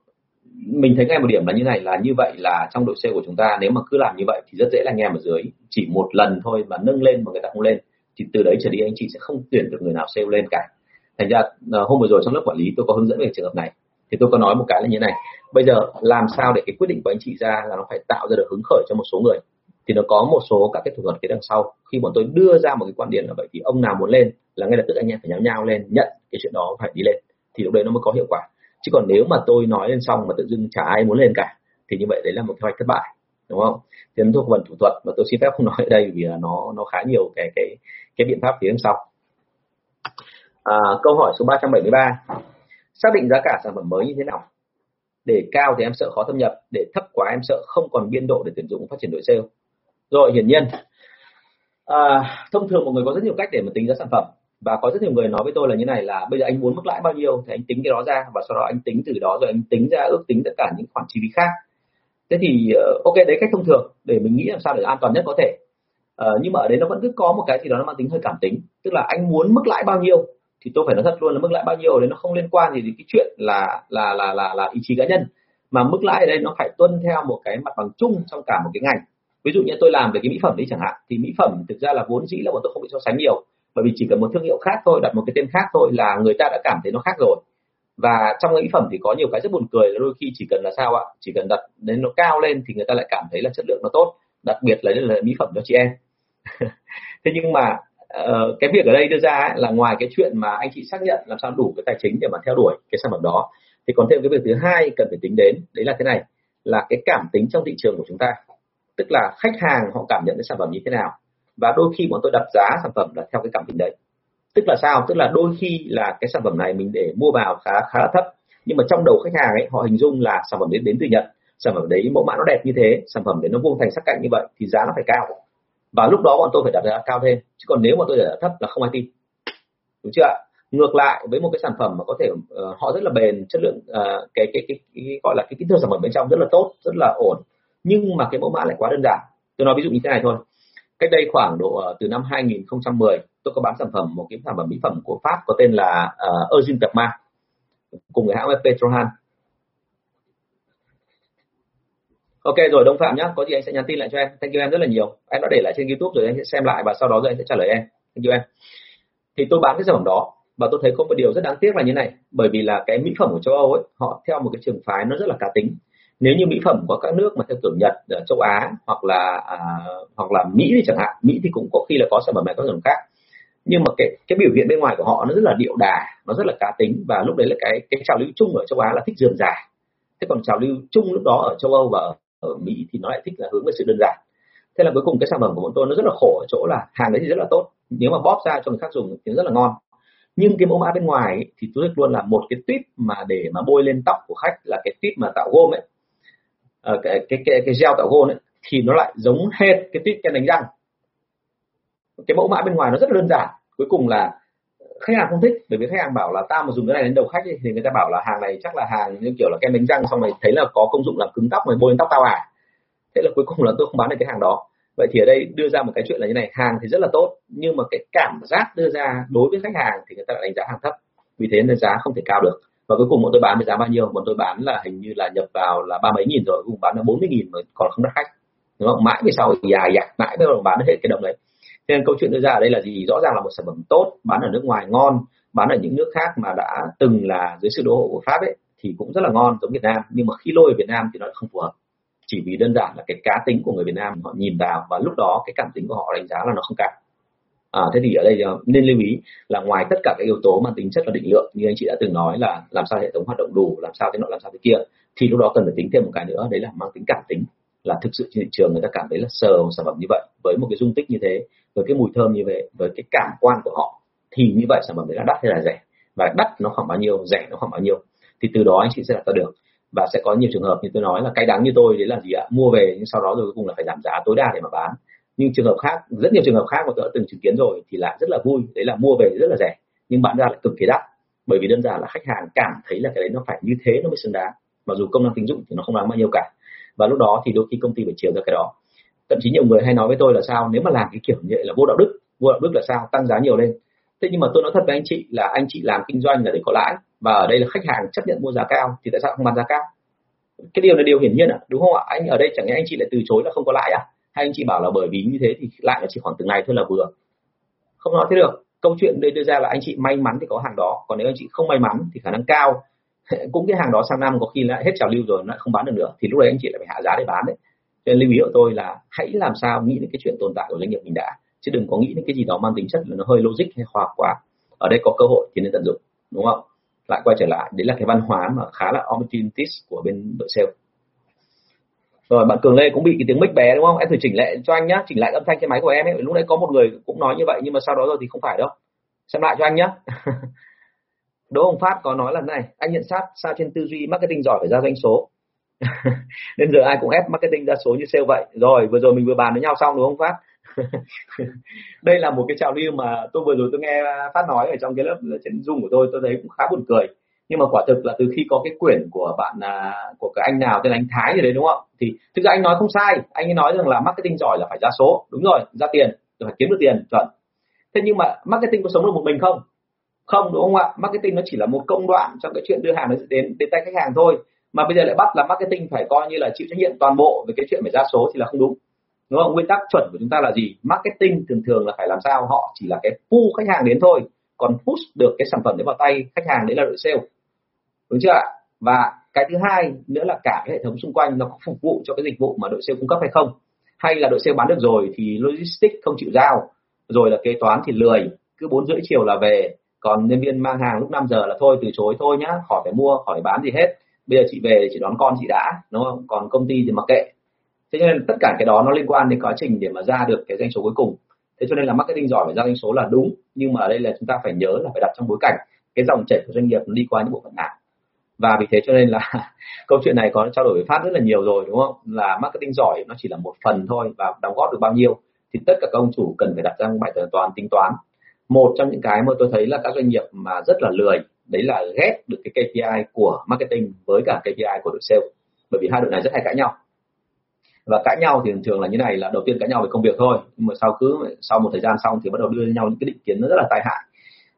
S1: mình thấy ngay một điểm là như này, là như vậy là trong đội sale của chúng ta, nếu mà cứ làm như vậy thì rất dễ là nghe ở dưới. Chỉ một lần thôi mà nâng lên mà người ta không lên, thì từ đấy trở đi anh chị sẽ không tuyển được người nào sale lên cả. Thành ra ờ, hôm vừa rồi trong lớp quản lý tôi có hướng dẫn về trường hợp này, thì tôi có nói một cái là như này. Bây giờ làm sao để cái quyết định của anh chị ra là nó phải tạo ra được hứng khởi cho một số người? Thì nó có một số các cái thủ thuật phía đằng sau. Khi bọn tôi đưa ra một cái quan điểm là vậy thì ông nào muốn lên là ngay lập tức anh em phải nháo nhau lên, nhận cái chuyện đó phải đi lên, thì lúc đấy nó mới có hiệu quả chứ còn nếu mà tôi nói lên xong mà tự dưng chả ai muốn lên cả thì như vậy đấy là một kế hoạch thất bại đúng không? Thì nó thuộc phần thủ thuật mà tôi xin phép không nói ở đây vì là nó nó khá nhiều cái cái cái biện pháp phía sau. À, câu hỏi số 373 xác định giá cả sản phẩm mới như thế nào? Để cao thì em sợ khó thâm nhập để thấp quá em sợ không còn biên độ để tuyển dụng phát triển đội sale. Rồi hiển nhiên. À, thông thường mọi người có rất nhiều cách để mà tính giá sản phẩm và có rất nhiều người nói với tôi là như này là bây giờ anh muốn mức lãi bao nhiêu thì anh tính cái đó ra và sau đó anh tính từ đó rồi anh tính ra ước tính tất cả những khoản chi phí khác. Thế thì ờ, ok đấy cách thông thường để mình nghĩ làm sao để an toàn nhất có thể. Uh, nhưng mà ở đấy nó vẫn cứ có một cái gì đó nó mang tính hơi cảm tính. Tức là anh muốn mức lãi bao nhiêu thì tôi phải nói thật luôn là mức lãi bao nhiêu đấy nó không liên quan gì đến cái chuyện là là là là là ý chí cá nhân. Mà mức lãi ở đây nó phải tuân theo một cái mặt bằng chung trong cả một cái ngành. Ví dụ như tôi làm về cái mỹ phẩm đấy chẳng hạn thì mỹ phẩm thực ra là vốn dĩ là bọn tôi không bị so sánh nhiều bởi vì chỉ cần một thương hiệu khác thôi đặt một cái tên khác thôi là người ta đã cảm thấy nó khác rồi. Và trong mỹ phẩm thì có nhiều cái rất buồn cười là đôi khi chỉ cần là sao ạ? Chỉ cần đặt đến nó cao lên thì người ta lại cảm thấy là chất lượng nó tốt. Đặc biệt là là mỹ phẩm cho chị em. Thế nhưng mà uh, cái việc ở đây đưa ra ấy, là ngoài cái chuyện mà anh chị xác nhận làm sao đủ cái tài chính để mà theo đuổi cái sản phẩm đó thì còn thêm cái việc thứ hai cần phải tính đến đấy là thế này là cái cảm tính trong thị trường của chúng ta. Tức là khách hàng họ cảm nhận cái sản phẩm như thế nào và đôi khi bọn tôi đặt giá sản phẩm là theo cái cảm tính đấy. Tức là sao? Tức là đôi khi là cái sản phẩm này mình để mua vào khá khá là thấp. Nhưng mà trong đầu khách hàng ấy họ hình dung là sản phẩm đến đến từ nhật. Sản phẩm đấy mẫu mã nó đẹp như thế sản phẩm đấy nó vuông thành sắc cạnh như vậy thì giá nó phải cao. Và lúc đó bọn tôi phải đặt giá cao thêm. Chứ còn nếu mà tôi đặt thấp là không ai tin. Đúng chưa ạ? Ngược lại với một cái sản phẩm mà có thể uh, họ rất là bền chất lượng uh, cái, cái, cái cái gọi là cái kỹ thuật sản phẩm bên trong rất là tốt rất là ổn. Nhưng mà cái mẫu mã lại quá đơn giản. Tôi nói ví dụ như thế này thôi cách đây khoảng độ ờ, từ năm 2010 tôi có bán sản phẩm một cái sản phẩm mỹ phẩm của Pháp có tên là ờ, uh, Eugene Perma cùng với hãng Petrohan Ok rồi Đông Phạm nhá, có gì anh sẽ nhắn tin lại cho em. Thank you em rất là nhiều. Em đã để lại trên YouTube rồi anh sẽ xem lại và sau đó rồi anh sẽ trả lời em. Thank you em. Thì tôi bán cái sản phẩm đó và tôi thấy có một điều rất đáng tiếc là như này, bởi vì là cái mỹ phẩm của châu Âu ấy, họ theo một cái trường phái nó rất là cá tính. Nếu như mỹ phẩm có các nước mà theo kiểu Nhật, ở châu Á hoặc là à, hoặc là Mỹ thì chẳng hạn, Mỹ thì cũng có khi là có sản phẩm này có sản phẩm khác. Nhưng mà cái cái biểu hiện bên ngoài của họ nó rất là điệu đà, nó rất là cá tính và lúc đấy là cái cái trào lưu chung ở châu Á là thích dườm dài Thế còn trào lưu chung lúc đó ở châu Âu và ở ở Mỹ thì nó lại thích là hướng về sự đơn giản. Thế là cuối cùng cái sản phẩm của bọn tôi nó rất là khổ ở chỗ là hàng đấy thì rất là tốt. Nếu mà bóp ra cho người khác dùng thì rất là ngon. Nhưng cái mẫu mã bên ngoài ấy, thì tôi luôn là một cái tuyết mà để mà bôi lên tóc của khách là cái tuyết mà tạo gôm ấy. Ờ, cái, cái cái cái gel tạo gôn ấy thì nó lại giống hết cái tuyết kem đánh răng. Cái mẫu mã bên ngoài nó rất là đơn giản. Cuối cùng là ờ, khách hàng không thích bởi vì khách hàng bảo là ta mà dùng cái này đến đầu khách ấy, thì người ta bảo là hàng này chắc là hàng như kiểu là kem đánh răng xong rồi thấy là có công dụng làm cứng tóc rồi bôi lên tóc tao à thế là cuối cùng là tôi không bán được cái hàng đó. Vậy thì ở đây đưa ra một cái chuyện là như này hàng thì rất là tốt nhưng mà cái cảm giác đưa ra đối với khách hàng thì người ta lại đánh giá hàng thấp. Vì thế nên giá không thể cao được và cuối cùng bọn tôi bán với giá bao nhiêu? Bọn tôi bán là hình như là nhập vào là ba mấy nghìn rồi, cùng bán là bốn mươi nghìn mà còn không đắt khách. Đúng không? Mãi về sau dài dặt, mãi mới bán bán hết cái đồng đấy. Thế nên câu chuyện đưa ra ở đây là gì? Rõ ràng là một sản phẩm tốt, bán ở nước ngoài ngon, bán ở những nước khác mà đã từng là dưới sự đô hộ của pháp ấy, thì cũng rất là ngon, giống Việt Nam. Nhưng mà khi lôi ở Việt Nam thì nó không phù hợp. Chỉ vì đơn giản là cái cá tính của người Việt Nam họ nhìn vào và lúc đó cái cảm tính của họ đánh giá là nó không cao à, thế thì ở đây ờ, nên lưu ý là ngoài tất cả các yếu tố mang tính chất là định lượng như anh chị đã từng nói là làm sao hệ thống hoạt động đủ làm sao thế nọ làm sao thế kia thì lúc đó cần phải tính thêm một cái nữa đấy là mang tính cảm tính. Là thực sự trên thị trường người ta cảm thấy là sờ một sản phẩm như vậy với một cái dung tích như thế với cái mùi thơm như vậy với cái cảm quan của họ thì như vậy sản phẩm đấy là đắt hay là rẻ? Và đắt nó khoảng bao nhiêu rẻ nó khoảng bao nhiêu? Thì từ đó anh chị sẽ đặt ra được. Và sẽ có nhiều trường hợp như tôi nói là cay đắng như tôi đấy là gì ạ? Mua về nhưng sau đó rồi cuối cùng là phải giảm giá tối đa để mà bán nhưng trường hợp khác, rất nhiều trường hợp khác mà tôi đã từng chứng kiến rồi thì lại rất là vui, đấy là mua về rất là rẻ, nhưng bán ra lại cực kỳ đắt, bởi vì đơn giản là khách hàng cảm thấy là cái đấy nó phải như thế nó mới xứng đáng. Mặc dù công năng tín dụng thì nó không đáng bao nhiêu cả. Và lúc đó thì đôi khi công ty phải chiều ra cái đó. Thậm chí nhiều người hay nói với tôi là sao, nếu mà làm cái kiểu như vậy là vô đạo đức, vô đạo đức là sao, tăng giá nhiều lên. Thế nhưng mà tôi nói thật với anh chị là anh chị làm kinh doanh là để có lãi, và ở đây là khách hàng chấp nhận mua giá cao thì tại sao không bán giá cao? Cái điều là điều hiển nhiên ạ đúng không ạ? Anh ở đây chẳng lẽ anh chị lại từ chối là không có lãi à? Hay anh chị bảo là bởi vì như thế thì lại là chỉ khoảng từng ngày thôi là vừa. Không nói thế được. Câu chuyện đây đưa ra là anh chị may mắn thì có hàng đó. Còn nếu anh chị không may mắn thì khả năng cao, cũng cái hàng đó sang năm có khi lại hết trào lưu rồi, nó lại không bán được nữa. Thì lúc đấy anh chị lại phải hạ giá để bán đấy. Cho nên lưu ý của tôi là hãy làm sao nghĩ đến cái chuyện tồn tại của doanh nghiệp mình đã. Chứ đừng có nghĩ đến cái gì đó mang tính chất là nó hơi logic hay khoa học quá. Ở đây có cơ hội thì nên tận dụng, đúng không? Lại quay trở lại, đấy là cái văn hóa mà khá là opportunities của bên đội sale rồi bạn cường lê cũng bị cái tiếng mic bé, đúng không? Em thử chỉnh lại cho anh nhá. Chỉnh lại âm thanh trên máy của em ấy. Lúc đấy có một người cũng nói như vậy, nhưng mà sau đó rồi thì không phải đâu. Xem lại cho anh nhá. Đỗ Hồng Phát có nói là này, anh nhận sát sao trên tư duy marketing giỏi phải ra doanh số? Nên giờ ai cũng ép marketing ra số như sale vậy. Rồi, vừa rồi mình vừa bàn với nhau xong, đúng không Phát? Đây là một cái trào lưu mà tôi vừa rồi tôi nghe Phát nói ở trong cái lớp trên Zoom của tôi tôi thấy cũng khá buồn cười nhưng mà quả thực là từ khi có cái quyển của bạn à, của cái anh nào tên là anh Thái gì đấy đúng không? Thì thực ra anh nói không sai. Anh ấy nói rằng là marketing giỏi là phải ra số. Đúng rồi ra tiền rồi phải kiếm được tiền chuẩn. Thế nhưng mà marketing có sống được một mình không? Không đúng không ạ? Marketing nó chỉ là một công đoạn trong cái chuyện đưa hàng đến đến tay khách hàng thôi. Mà bây giờ lại bắt là marketing phải coi như là chịu trách nhiệm toàn bộ về cái chuyện phải ra số thì là không đúng. Đúng không? Nguyên tắc chuẩn của chúng ta là gì? Marketing thường thường là phải làm sao? Họ chỉ là cái pull khách hàng đến thôi. Còn push được cái sản phẩm đến vào tay khách hàng đấy là đội sale đúng chưa ạ? Và cái thứ hai nữa là cả cái hệ thống xung quanh nó có phục vụ cho cái dịch vụ mà đội sale cung cấp hay không. Hay là đội sale bán được rồi thì logistics không chịu giao, rồi là kế toán thì lười, cứ bốn rưỡi chiều là về. Còn nhân viên mang hàng lúc 5 giờ là thôi, từ chối thôi nhá, khỏi phải mua, khỏi bán gì hết. Bây giờ chị về chỉ đón con chị đã, đúng không? Còn công ty thì mặc kệ. Thế nên tất cả cái đó nó liên quan đến quá trình để mà ra được cái doanh số cuối cùng. Thế cho nên là marketing giỏi phải ra doanh số là đúng, nhưng mà ở đây là chúng ta phải nhớ là phải đặt trong bối cảnh cái dòng chảy của doanh nghiệp nó đi qua những bộ phận nào và vì thế cho nên là câu chuyện này có trao đổi với phát rất là nhiều rồi, đúng không? Là marketing giỏi nó chỉ là một phần thôi và đóng góp được bao nhiêu thì tất cả các ông chủ cần phải đặt ra bài toán tính toán. Một trong những cái mà tôi thấy là các doanh nghiệp mà rất là lười, đấy là ghét được cái KPI của marketing với cả KPI của đội sale, bởi vì hai đội này rất hay cãi nhau. Và cãi nhau thì thường là như này, là đầu tiên cãi nhau về công việc thôi, nhưng mà sau cứ, sau một thời gian xong thì bắt đầu đưa nhau những cái định kiến nó rất là tai hại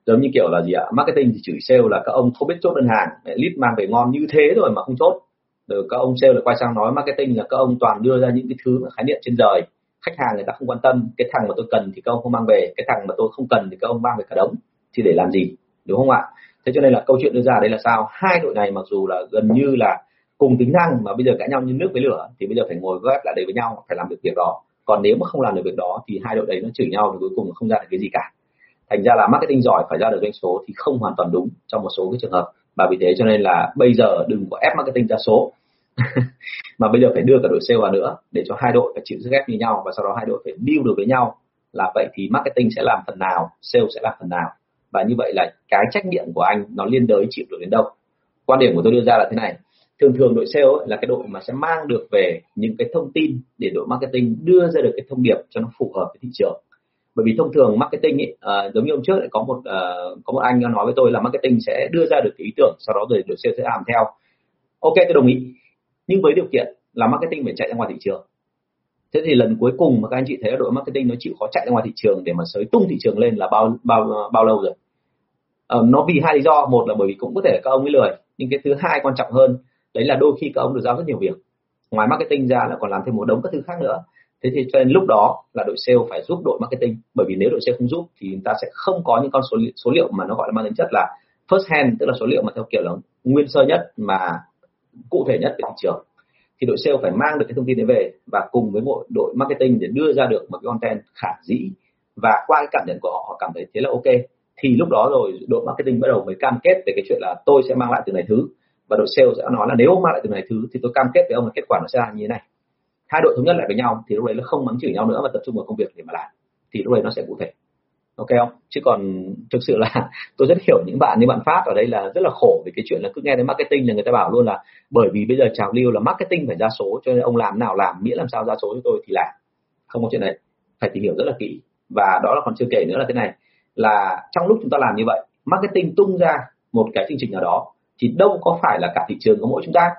S1: giống như kiểu là gì ạ? Marketing thì chửi sale là các ông không biết chốt đơn hàng lead mang về ngon như thế rồi mà không chốt. Rồi các ông sale lại quay sang nói marketing là các ông toàn đưa ra những cái thứ khái niệm trên đời. Khách hàng người ta không quan tâm, cái thằng mà tôi cần thì các ông không mang về, cái thằng mà tôi không cần thì các ông mang về cả đống. Thì để làm gì? Đúng không ạ? Thế cho nên là câu chuyện đưa ra đây là sao? Hai đội này mặc dù là gần như là cùng tính năng mà bây giờ cãi nhau như nước với lửa, thì bây giờ phải ngồi ghép lại đấy với nhau, phải làm được việc đó. Còn nếu mà không làm được việc đó thì hai đội đấy nó chửi nhau thì cuối cùng không ra được cái gì cả thành ra là marketing giỏi phải ra được doanh số thì không hoàn toàn đúng trong một số cái trường hợp. Và vì thế cho nên là bây giờ đừng có ép marketing ra số. Mà bây giờ phải đưa cả đội sale vào nữa để cho hai đội phải chịu sức ép như nhau và sau đó hai đội phải deal được với nhau. Là vậy thì marketing sẽ làm phần nào, sale sẽ làm phần nào. Và như vậy là cái trách nhiệm của anh nó liên đới chịu được đến đâu. Quan điểm của tôi đưa ra là thế này. Thường thường đội sale là cái đội mà sẽ mang được về những cái thông tin để đội marketing đưa ra được cái thông điệp cho nó phù hợp với thị trường bởi vì thông thường marketing ấy, uh, ờ, giống như hôm trước lại có một uh, có một anh nói với tôi là marketing sẽ đưa ra được cái ý tưởng sau đó rồi đội sale sẽ làm theo. Ok tôi đồng ý. Nhưng với điều kiện là marketing phải chạy ra ngoài thị trường. Thế thì lần cuối cùng mà các anh chị thấy đội marketing nó chịu khó chạy ra ngoài thị trường để mà sới tung thị trường lên là bao bao bao lâu rồi? Uh, nó vì hai lý do. Một là bởi vì cũng có thể các ông ấy lười nhưng cái thứ hai quan trọng hơn đấy là đôi khi các ông được giao rất nhiều việc. Ngoài marketing ra là còn làm thêm một đống các thứ khác nữa thế thì cho nên lúc đó là đội sale phải giúp đội marketing. Bởi vì nếu đội sale không giúp thì chúng ta sẽ không có những con số số liệu mà nó gọi là mang tính chất là first hand, tức là số liệu mà theo kiểu là nguyên sơ nhất mà cụ thể nhất về thị trường. Thì đội sale phải mang được cái thông tin đấy về và cùng với bộ đội marketing để đưa ra được một cái content khả dĩ và qua cái cảm nhận của họ họ cảm thấy thế là ok. Thì lúc đó rồi đội marketing bắt đầu mới cam kết về cái chuyện là tôi sẽ mang lại từ này thứ và đội sale sẽ nói là nếu mang lại từ này thứ thì tôi cam kết với ông là kết quả nó sẽ là như thế này hai đội thống nhất lại với nhau, thì lúc đấy nó không mắng chửi nhau nữa và tập trung vào công việc để mà làm. Thì lúc đấy nó sẽ cụ thể. Ok không? Chứ còn thực sự là tôi rất hiểu những bạn như bạn phát ở đây là rất là khổ vì cái chuyện là cứ nghe đến marketing là người ta bảo luôn là bởi vì bây giờ trào lưu là marketing phải ra số, cho nên ông làm nào làm, miễn làm sao ra số cho tôi thì làm. Không có chuyện này phải tìm hiểu rất là kỹ. Và đó là còn chưa kể nữa là thế này, là trong lúc chúng ta làm như vậy, marketing tung ra một cái chương trình nào đó, thì đâu có phải là cả thị trường có mỗi chúng ta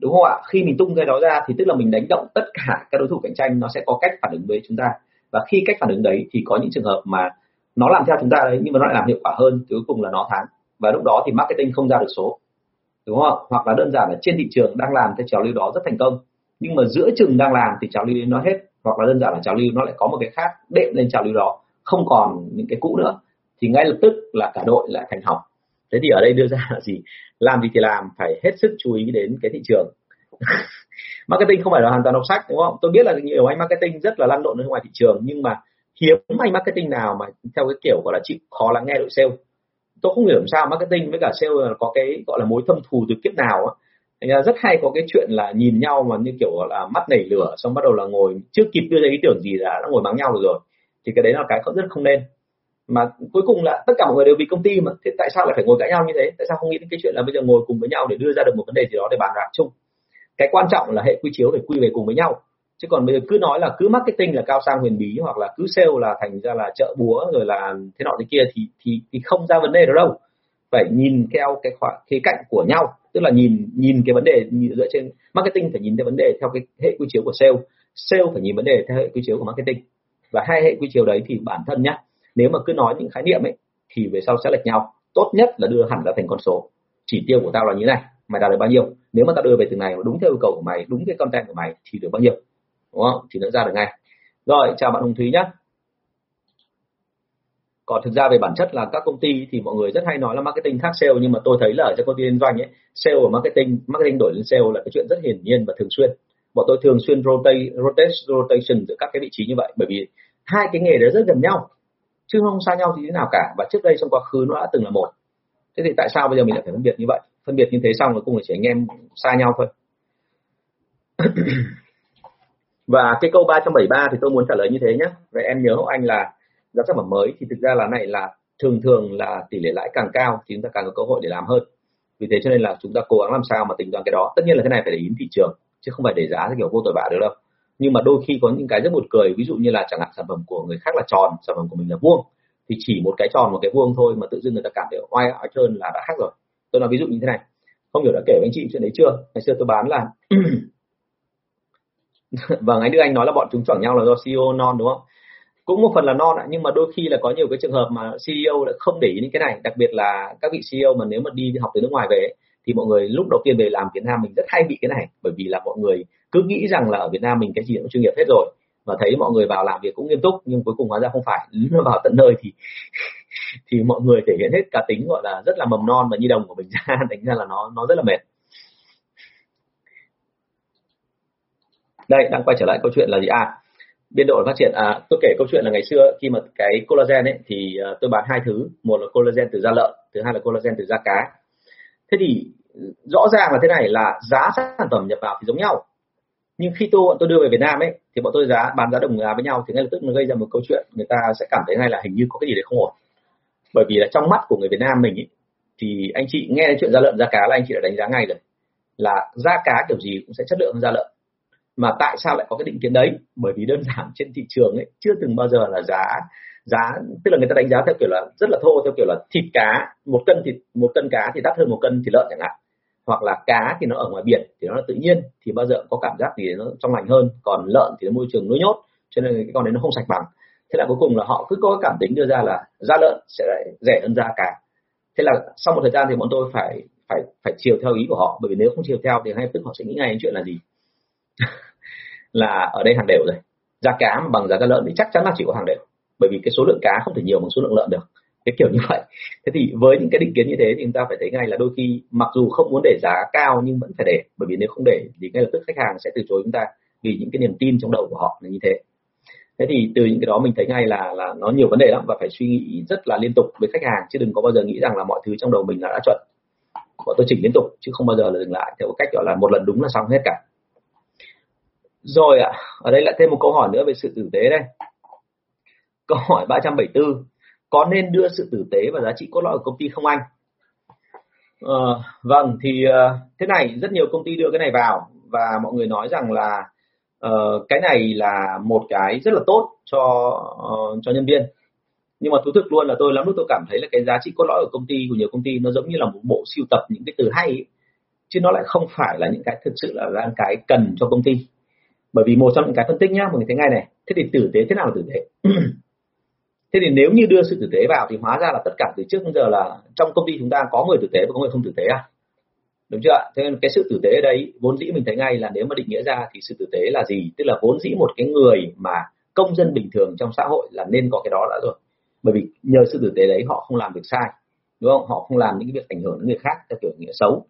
S1: đúng không ạ? Khi mình tung cái đó ra thì tức là mình đánh động tất cả các đối thủ cạnh tranh, nó sẽ có cách phản ứng với chúng ta. Và khi cách phản ứng đấy thì có những trường hợp mà nó làm theo chúng ta đấy, nhưng mà nó lại làm hiệu quả hơn, cuối cùng là nó thắng. Và lúc đó thì marketing không ra được số. Đúng không ạ? Hoặc là đơn giản là trên thị trường đang làm cái trào lưu đó rất thành công, nhưng mà giữa chừng đang làm thì trào lưu nó hết, hoặc là đơn giản là trào lưu nó lại có một cái khác, đệm lên trào lưu đó, không còn những cái cũ nữa, thì ngay lập tức là cả đội lại thành hỏng thế thì ở đây đưa ra là gì? Làm gì thì làm, phải hết sức chú ý đến cái thị trường. Marketing không phải là hoàn toàn đọc sách, đúng không? Tôi biết là nhiều anh marketing rất là lăn lộn ở ngoài thị trường, nhưng mà hiếm anh marketing nào mà theo cái kiểu gọi là chịu khó lắng nghe đội sale. Tôi không hiểu làm sao marketing với cả sale có cái gọi là mối thâm thù từ kiếp nào á. Thành ra rất hay có cái chuyện là nhìn nhau mà như kiểu là mắt nảy lửa, xong bắt đầu là ngồi, chưa kịp đưa ra ý tưởng gì là đã ngồi mắng nhau rồi. Thì cái đấy là cái rất không nên mà cuối cùng là tất cả mọi người đều vì công ty mà. Thế tại sao lại phải ngồi cãi nhau như thế? Tại sao không nghĩ đến cái chuyện là bây giờ ngồi cùng với nhau để đưa ra được một vấn đề gì đó để bàn bạc chung? Cái quan trọng là hệ quy chiếu phải quy về cùng với nhau. Chứ còn bây giờ cứ nói là cứ marketing là cao sang huyền bí hoặc là cứ sale là thành ra là chợ búa rồi là thế nọ thế kia thì thì thì không ra vấn đề đó đâu. Phải nhìn theo cái khoảng, khía cạnh của nhau. Tức là nhìn nhìn cái vấn đề dựa trên marketing phải nhìn cái vấn đề theo cái hệ quy chiếu của sale. Sale phải nhìn vấn đề theo hệ quy chiếu của marketing. Và hai hệ quy chiếu đấy thì bản thân nhá nếu mà cứ nói những khái niệm ấy, thì về sau sẽ lệch nhau. Tốt nhất là đưa hẳn ra thành con số. Chỉ tiêu của tao là như này, mày đạt được bao nhiêu? Nếu mà tao đưa về từ này đúng theo yêu cầu của mày, đúng cái content của mày, thì được bao nhiêu? Đúng không? Thì nó ra được ngay. Rồi, chào bạn hồng thúy nhé còn thực ra về bản chất là các công ty thì mọi người rất hay nói là marketing khác sale, nhưng mà tôi thấy là ở trong công ty liên doanh ấy, sale và marketing marketing đổi lên sale là cái chuyện rất hiển nhiên và thường xuyên. Bọn tôi thường xuyên rotate rotate, rotation giữa các cái vị trí như vậy. Bởi vì hai cái nghề đó rất gần nhau chứ không xa nhau thì thế nào cả. Và trước đây trong quá khứ nó đã từng là một. Thế thì tại sao bây giờ mình lại phải phân biệt như vậy? Phân biệt như thế xong rồi cùng là chỉ anh em xa nhau thôi. Và cái câu 373 thì tôi muốn trả lời như thế nhé vậy em nhớ anh là giá sản phẩm mới thì thực ra là này là thường thường là tỷ lệ lãi càng cao thì chúng ta càng có cơ hội để làm hơn. Vì thế cho nên là chúng ta cố gắng làm sao mà tính toán cái đó. Tất nhiên là cái này phải để ý thị trường, chứ không phải để giá theo kiểu vô tội vạ được đâu nhưng mà đôi khi có những cái rất buồn cười. Ví dụ như là chẳng hạn sản phẩm của người khác là tròn, sản phẩm của mình là vuông, thì chỉ một cái tròn, một cái vuông thôi mà tự dưng người ta cảm thấy oai oai trơn là đã khác rồi. Tôi nói ví dụ như thế này. Không hiểu đã kể với anh chị chuyện đấy chưa? Ngày xưa tôi bán là vâng anh Đức Anh nói là bọn chúng chọn nhau là do CEO non, đúng không? Cũng một phần là non nhưng mà đôi khi là có nhiều cái trường hợp mà CEO lại không để ý đến cái này. Đặc biệt là các vị CEO mà nếu mà đi học từ nước ngoài về thì mọi người lúc đầu tiên về làm Việt Nam mình rất hay bị cái này, bởi vì là mọi người cứ nghĩ rằng là ở Việt Nam mình cái gì cũng chuyên nghiệp hết rồi. Và thấy mọi người vào làm việc cũng nghiêm túc, nhưng cuối cùng hóa ra không phải. Nó vào tận nơi thì thì mọi người thể hiện hết cá tính gọi là rất là mầm non và nhi đồng của mình ra, thành ra là nó nó rất là mệt. Đây, đang quay trở lại câu chuyện là gì? À biên độ phát triển. À tôi kể câu chuyện là ngày xưa khi mà cái collagen ấy, thì à, tôi bán hai thứ. Một là collagen từ da lợn, thứ hai là collagen từ da cá thế thì ừ, rõ ràng là thế này là giá sản phẩm nhập vào thì giống nhau. Nhưng khi tôi bọn tôi đưa về Việt Nam ấy thì bọn tôi giá bán giá đồng giá với nhau thì ngay lập tức nó gây ra một câu chuyện người ta sẽ cảm thấy ngay là hình như có cái gì đấy không ổn. Bởi vì là trong mắt của người Việt Nam mình ấy, thì anh chị nghe đến chuyện da lợn da cá là anh chị đã đánh giá ngay rồi. Là da cá kiểu gì cũng sẽ chất lượng hơn da lợn mà tại sao lại có cái định kiến đấy? Bởi vì đơn giản trên thị trường ấy chưa từng bao giờ là giá giá, tức là người ta đánh giá theo kiểu là rất là thô, theo kiểu là thịt cá, một cân thịt, một cân cá thì đắt hơn một cân thịt lợn chẳng hạn. Hoặc là cá thì nó ở ngoài biển thì nó là tự nhiên, thì bao giờ có cảm giác gì nó trong lành hơn, còn lợn thì nó môi trường nuôi nhốt, cho nên cái con đấy nó không sạch bằng. Thế là cuối cùng là họ cứ có cảm tính đưa ra là da lợn sẽ rẻ hơn da cá. Thế là sau một thời gian thì bọn tôi phải phải phải chiều theo ý của họ, bởi vì nếu không chiều theo thì ngay tức họ sẽ nghĩ ngay đến chuyện là gì? Là ở đây hàng đều rồi. Giá cá mà bằng giá da lợn thì chắc chắn là chỉ có hàng đều bởi vì cái số lượng cá không thể nhiều bằng số lượng lợn được. Cái kiểu như vậy. Thế thì với những cái định kiến như thế thì chúng ta phải thấy ngay là đôi khi mặc dù không muốn để giá cao nhưng vẫn phải để. Bởi vì nếu không để thì ngay lập tức khách hàng sẽ từ chối chúng ta vì những cái niềm tin trong đầu của họ là như thế. Thế thì từ những cái đó mình thấy ngay là là nó nhiều vấn đề lắm và phải suy nghĩ rất là liên tục với khách hàng chứ đừng có bao giờ nghĩ rằng là mọi thứ trong đầu mình là đã chuẩn. Bọn tôi chỉnh liên tục chứ không bao giờ là dừng lại theo cách gọi là một lần đúng là xong hết cả. Rồi ạ à, ở đây lại thêm một câu hỏi nữa về sự tử tế đây câu hỏi 374 có nên đưa sự tử tế và giá trị cốt lõi của công ty không anh? Ờ, vâng thì uh, thế này rất nhiều công ty đưa cái này vào và mọi người nói rằng là uh, cái này là một cái rất là tốt cho uh, cho nhân viên. Nhưng mà thú thực luôn là tôi lắm lúc tôi cảm thấy là cái giá trị cốt lõi của công ty của nhiều công ty nó giống như là một bộ siêu tập những cái từ hay ấy. chứ nó lại không phải là những cái thực sự là đang cái cần cho công ty. Bởi vì một trong những cái phân tích nhá mọi người thấy ngay này thế thì tử tế thế nào là tử tế? Thế thì nếu như đưa sự tử tế vào thì hóa ra là tất cả từ trước đến giờ là trong công ty chúng ta có người tử tế và có người không tử tế à? Đúng chưa thế nên cái sự tử tế ở đây vốn dĩ mình thấy ngay là nếu mà định nghĩa ra thì sự tử tế là gì? Tức là vốn dĩ một cái người mà công dân bình thường trong xã hội là nên có cái đó đã rồi. Bởi vì nhờ sự tử tế đấy họ không làm việc sai, đúng không? Họ không làm những cái việc ảnh hưởng đến người khác theo kiểu nghĩa xấu.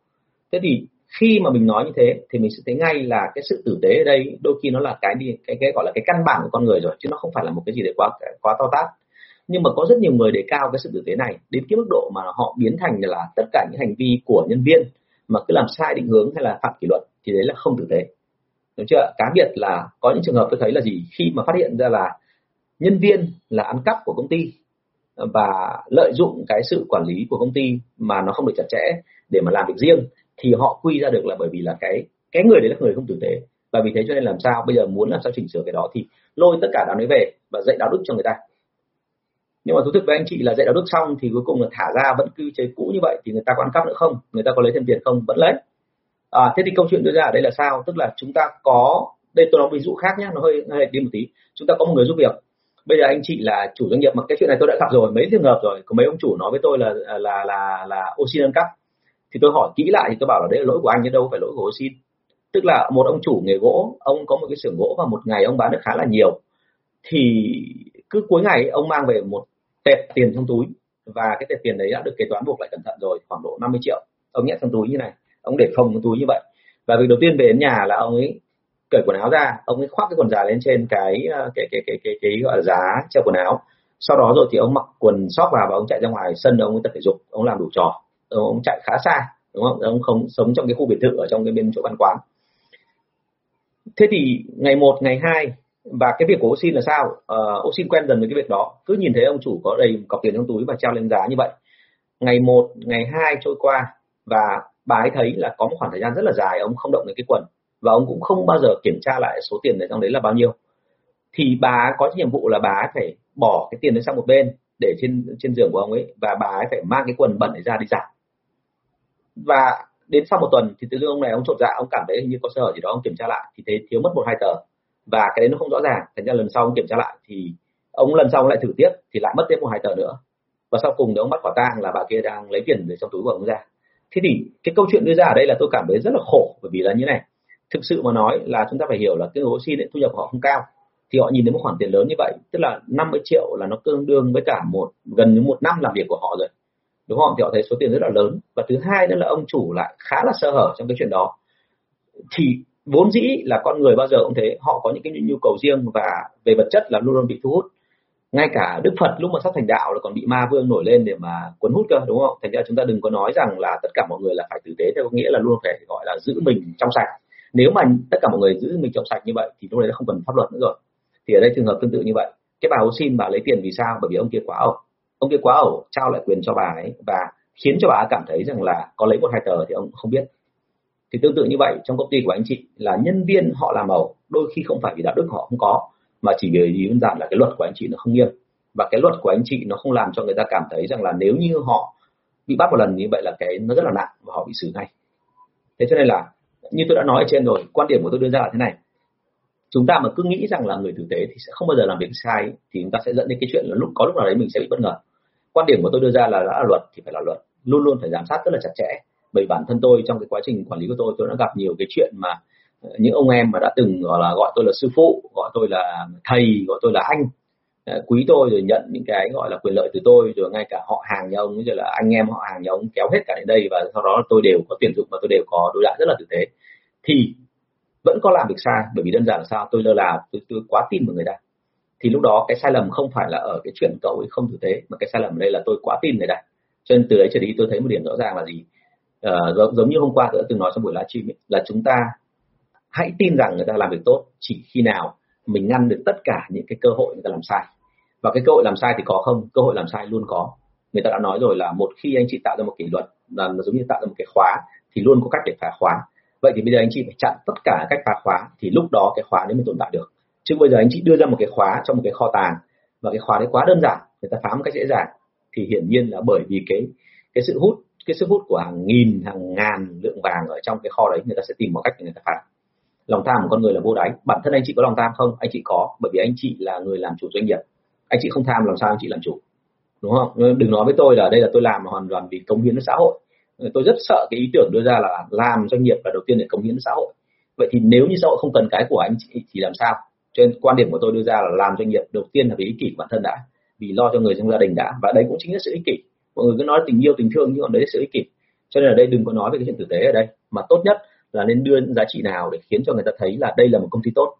S1: Thế thì khi mà mình nói như thế thì mình sẽ thấy ngay là cái sự tử tế ở đây đôi khi nó là cái đi, cái cái gọi là cái căn bản của con người rồi, chứ nó không phải là một cái gì đấy quá quá to tát nhưng mà có rất nhiều người đề cao cái sự tử tế này, đến cái mức độ mà họ biến thành là tất cả những hành vi của nhân viên mà cứ làm sai định hướng hay là phạm kỷ luật thì đấy là không tử tế. Đúng chưa cá biệt là có những trường hợp tôi thấy là gì? Khi mà phát hiện ra là nhân viên là ăn cắp của công ty và lợi dụng cái sự quản lý của công ty mà nó không được chặt chẽ để mà làm việc riêng thì họ quy ra được là bởi vì là cái cái người đấy là người không tử tế. Và vì thế cho nên làm sao? Bây giờ muốn làm sao chỉnh sửa cái đó thì lôi tất cả đám đấy về và dạy đạo đức cho người ta nhưng mà thú thực với anh chị là dạy đạo đức xong thì cuối cùng là thả ra vẫn cứ chế cũ như vậy thì người ta có ăn cắp nữa không? Người ta có lấy thêm tiền không? Vẫn lấy. À, thế thì câu chuyện đưa ra ở đây là sao? Tức là chúng ta có đây tôi nói ví dụ khác nhé nó hơi hơi đi một tí. Chúng ta có một người giúp việc. Bây giờ anh chị là chủ doanh nghiệp mà cái chuyện này tôi đã gặp rồi mấy trường hợp rồi. Có mấy ông chủ nói với tôi là là là là oxy nâng cấp. Thì tôi hỏi kỹ lại thì tôi bảo là đấy là lỗi của anh chứ đâu phải lỗi của oxy. Tức là một ông chủ nghề gỗ ông có một cái xưởng gỗ và một ngày ông bán được khá là nhiều. Thì cứ cuối ngày ông mang về một tệp tiền trong túi. Và cái tệp tiền đấy đã được kế toán buộc lại cẩn thận rồi khoảng độ 50 triệu. Ông nhét trong túi như này ông để không trong túi như vậy. Và việc đầu tiên về đến nhà là ông ấy cởi quần áo ra ông ấy khoác cái quần dài lên trên cái cái cái cái cái, cái, cái gọi là giá treo quần áo. Sau đó rồi thì ông mặc quần sóc vào và ông chạy ra ngoài sân ông ấy tập thể dục ông làm đủ trò. Ông chạy khá xa đúng không? Ông không sống trong cái khu biệt thự ở trong cái bên chỗ văn quán. Thế thì ngày một ngày hai và cái việc của Oxin là sao? Ờ, uh, Oxin quen dần với cái việc đó. Cứ nhìn thấy ông chủ có đầy cọc tiền trong túi và treo lên giá như vậy. Ngày một ngày hai trôi qua và bà ấy thấy là có một khoảng thời gian rất là dài ông không động đến cái quần. Và ông cũng không bao giờ kiểm tra lại số tiền ở trong đấy là bao nhiêu. Thì bà có nhiệm vụ là bà ấy phải bỏ cái tiền đấy sang một bên để trên trên giường của ông ấy và bà ấy phải mang cái quần bẩn ấy ra đi giặt. Và đến sau một tuần thì tự dưng ông này ông trộn dạ ông cảm thấy hình như có sơ hở gì đó ông kiểm tra lại thì thấy thiếu mất một hai tờ và cái đấy nó không rõ ràng. Thành ra lần sau ông kiểm tra lại thì ông lần sau ông lại thử tiếp thì lại mất tiếp một hai tờ nữa. Và sau cùng thì ông bắt quả tang là bà kia đang lấy tiền từ trong túi của ông ra. Thế thì cái câu chuyện đưa ra ở đây là tôi cảm thấy rất là khổ, bởi vì là như này. Thực sự mà nói là chúng ta phải hiểu là cái người xin thu nhập của họ không cao. Thì họ nhìn thấy một khoản tiền lớn như vậy, tức là 50 triệu là nó tương đương với cả một, gần như một năm làm việc của họ rồi. Đúng không? Thì họ thấy số tiền rất là lớn. Và thứ hai nữa là ông chủ lại khá là sơ hở trong cái chuyện đó. Thì vốn dĩ là con người bao giờ cũng thế. Họ có những cái nhu cầu riêng và về vật chất là luôn luôn bị thu hút. Ngay cả đức phật lúc mà sắp thành đạo là còn bị ma vương nổi lên để mà cuốn hút cơ, đúng không? Thành ra chúng ta đừng có nói rằng là tất cả mọi người là phải tử tế theo nghĩa là luôn phải gọi là giữ mình trong sạch. Nếu mà tất cả mọi người giữ mình trong sạch như vậy thì lúc đấy không cần pháp luật nữa rồi. Thì ở đây trường hợp tương tự như vậy. Cái bà xin bà lấy tiền vì sao? Bởi vì ông kia quá ẩu. Ông kia quá ẩu, trao lại quyền cho bà ấy và khiến cho bà cảm thấy rằng là có lấy một hai tờ thì ông không biết thì tương tự như vậy, trong công ty của anh chị là nhân viên họ làm ẩu đôi khi không phải vì đạo đức họ không có, mà chỉ vì đơn giản là cái luật của anh chị nó không nghiêm. Và cái luật của anh chị nó không làm cho người ta cảm thấy rằng là nếu như họ bị bắt một lần như vậy là cái nó rất là nặng và họ bị xử ngay. Thế cho nên là, như tôi đã nói ở trên rồi, quan điểm của tôi đưa ra là thế này. Chúng ta mà cứ nghĩ rằng là người tử tế thì sẽ không bao giờ làm việc sai thì chúng ta sẽ dẫn đến cái chuyện là lúc có lúc nào đấy mình sẽ bị bất ngờ. Quan điểm của tôi đưa ra là đã là luật thì phải là luật, luôn luôn phải giám sát rất là chặt chẽ bởi bản thân tôi trong cái quá trình quản lý của tôi. Tôi đã gặp nhiều cái chuyện mà ờ, những ông em mà đã từng gọi là gọi tôi là sư phụ gọi tôi là thầy gọi tôi là anh. Ờ, quý tôi rồi nhận những cái gọi là quyền lợi từ tôi rồi ngay cả họ hàng nhà ông rồi là anh em họ hàng nhà ông kéo hết cả đến đây và sau đó tôi đều có tuyển dụng và tôi đều có đối đãi rất là tử tế. Thì vẫn có làm việc sai bởi vì đơn giản là sao? Tôi lơ là tôi, tôi quá tin vào người ta. Thì lúc đó cái sai lầm không phải là ở cái chuyện cậu ấy không tử tế mà cái sai lầm ở đây là tôi quá tin người ta. Cho nên từ đấy trở đi tôi thấy một điểm rõ ràng là gì? Uh, giống, giống như hôm qua tôi đã từng nói trong buổi livestream là chúng ta hãy tin rằng người ta làm việc tốt chỉ khi nào mình ngăn được tất cả những cái cơ hội người ta làm sai. Và cái cơ hội làm sai thì có không? Cơ hội làm sai luôn có. Người ta đã nói rồi là một khi anh chị tạo ra một kỷ luật là giống như tạo ra một cái khóa thì luôn có cách để phá khóa. Vậy thì bây giờ anh chị phải chặn tất cả cách phá khóa thì lúc đó cái khóa đấy mới tồn tại được. Chứ bây giờ anh chị đưa ra một cái khóa trong một cái kho tàng và cái khóa đấy quá đơn giản người ta phá một cách dễ dàng thì hiển nhiên là bởi vì cái cái sự hút cái sức hút của hàng nghìn, hàng ngàn lượng vàng ở trong cái kho đấy người ta sẽ tìm một cách để người ta phá. Lòng tham của con người là vô đáy. Bản thân anh chị có lòng tham không? Anh chị có, bởi vì anh chị là người làm chủ doanh nghiệp. Anh chị không tham, làm sao anh chị làm chủ? Đúng không? Ờ, đừng nói với tôi là đây là tôi làm hoàn toàn vì công hiến xã hội. Ờ, tôi rất sợ cái ý tưởng đưa ra là làm doanh nghiệp là đầu tiên để công hiến xã hội. Vậy thì nếu như xã hội không cần cái của anh chị thì làm sao? Cho nên quan điểm của tôi đưa ra là làm doanh nghiệp đầu tiên là vì ích kỷ của bản thân đã, vì lo cho người trong gia đình đã, và đấy cũng chính là sự ích kỷ mọi người cứ nói tình yêu, tình thương nhưng còn đấy là sự ích kỷ. Cho nên ở đây đừng có nói về cái chuyện tử tế ở đây, mà tốt nhất là nên đưa giá trị nào để khiến cho người ta thấy là đây là một công ty tốt.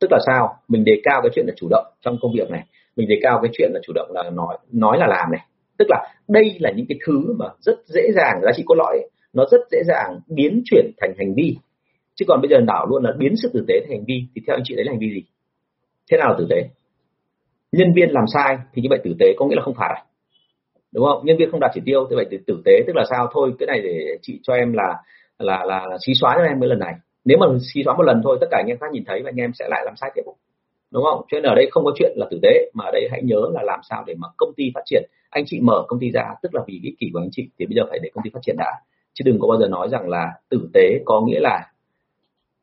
S1: Tức là sao? Mình đề cao cái chuyện là chủ động trong công việc này. Mình đề cao cái chuyện là chủ động là nói nói là làm này. Tức là đây là những cái thứ mà rất dễ dàng, giá trị cốt lõi, nó rất dễ dàng biến chuyển thành hành vi. Chứ còn bây giờ đảo luôn là biến sự tử tế thành hành vi, thì theo anh chị đấy là hành vi gì? Thế nào là tử tế? Nhân viên làm sai thì như vậy tử tế có nghĩa là không phải. à đúng không? Nhân viên không đạt chỉ tiêu thì vậy thì tử tế tức là sao? Thôi cái này để chị cho em là là là, là xí xóa cho em mấy lần này. Nếu mà xí xóa một lần thôi tất cả anh em khác nhìn thấy và anh em sẽ lại làm sai tiếp đúng không? Cho nên ở đây không có chuyện là tử tế mà ở đây hãy nhớ là làm sao để mà công ty phát triển. Anh chị mở công ty ra tức là vì cái kỷ của anh chị thì bây giờ phải để công ty phát triển đã. Chứ đừng có bao giờ nói rằng là tử tế có nghĩa là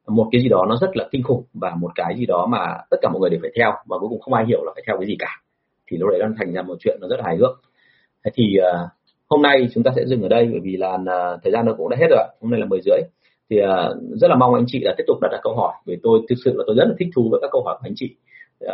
S1: một cái gì đó nó rất là kinh khủng và một cái gì đó mà tất cả mọi người đều phải theo và cuối cùng không ai hiểu là phải theo cái gì cả. Thì lúc đấy nó thành ra một chuyện nó rất là hài hước thế thì uh, hôm nay chúng ta sẽ dừng ở đây bởi vì là uh, thời gian nó cũng đã hết rồi hôm nay là 10 rưỡi. Thì uh, rất là mong anh chị là tiếp tục đặt ra câu hỏi vì tôi thực sự là tôi rất là thích thú với các câu hỏi của anh chị. Uh,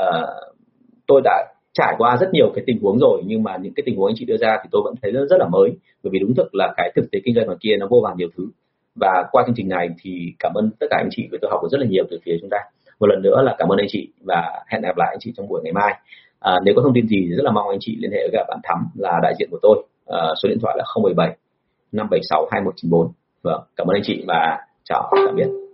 S1: tôi đã trải qua rất nhiều cái tình huống rồi nhưng mà những cái tình huống anh chị đưa ra thì tôi vẫn thấy rất, rất là mới bởi vì đúng thực là cái thực tế kinh doanh ngoài kia nó vô vàn nhiều thứ. Và qua chương trình này thì cảm ơn tất cả anh chị vì tôi học được rất là nhiều từ phía chúng ta. Một lần nữa là cảm ơn anh chị và hẹn gặp lại anh chị trong buổi ngày mai à, nếu có thông tin gì rất là mong anh chị liên hệ với cả bạn Thắm là đại diện của tôi. À, số điện thoại là 017 576 2194 vâng cảm ơn anh chị và chào tạm biệt.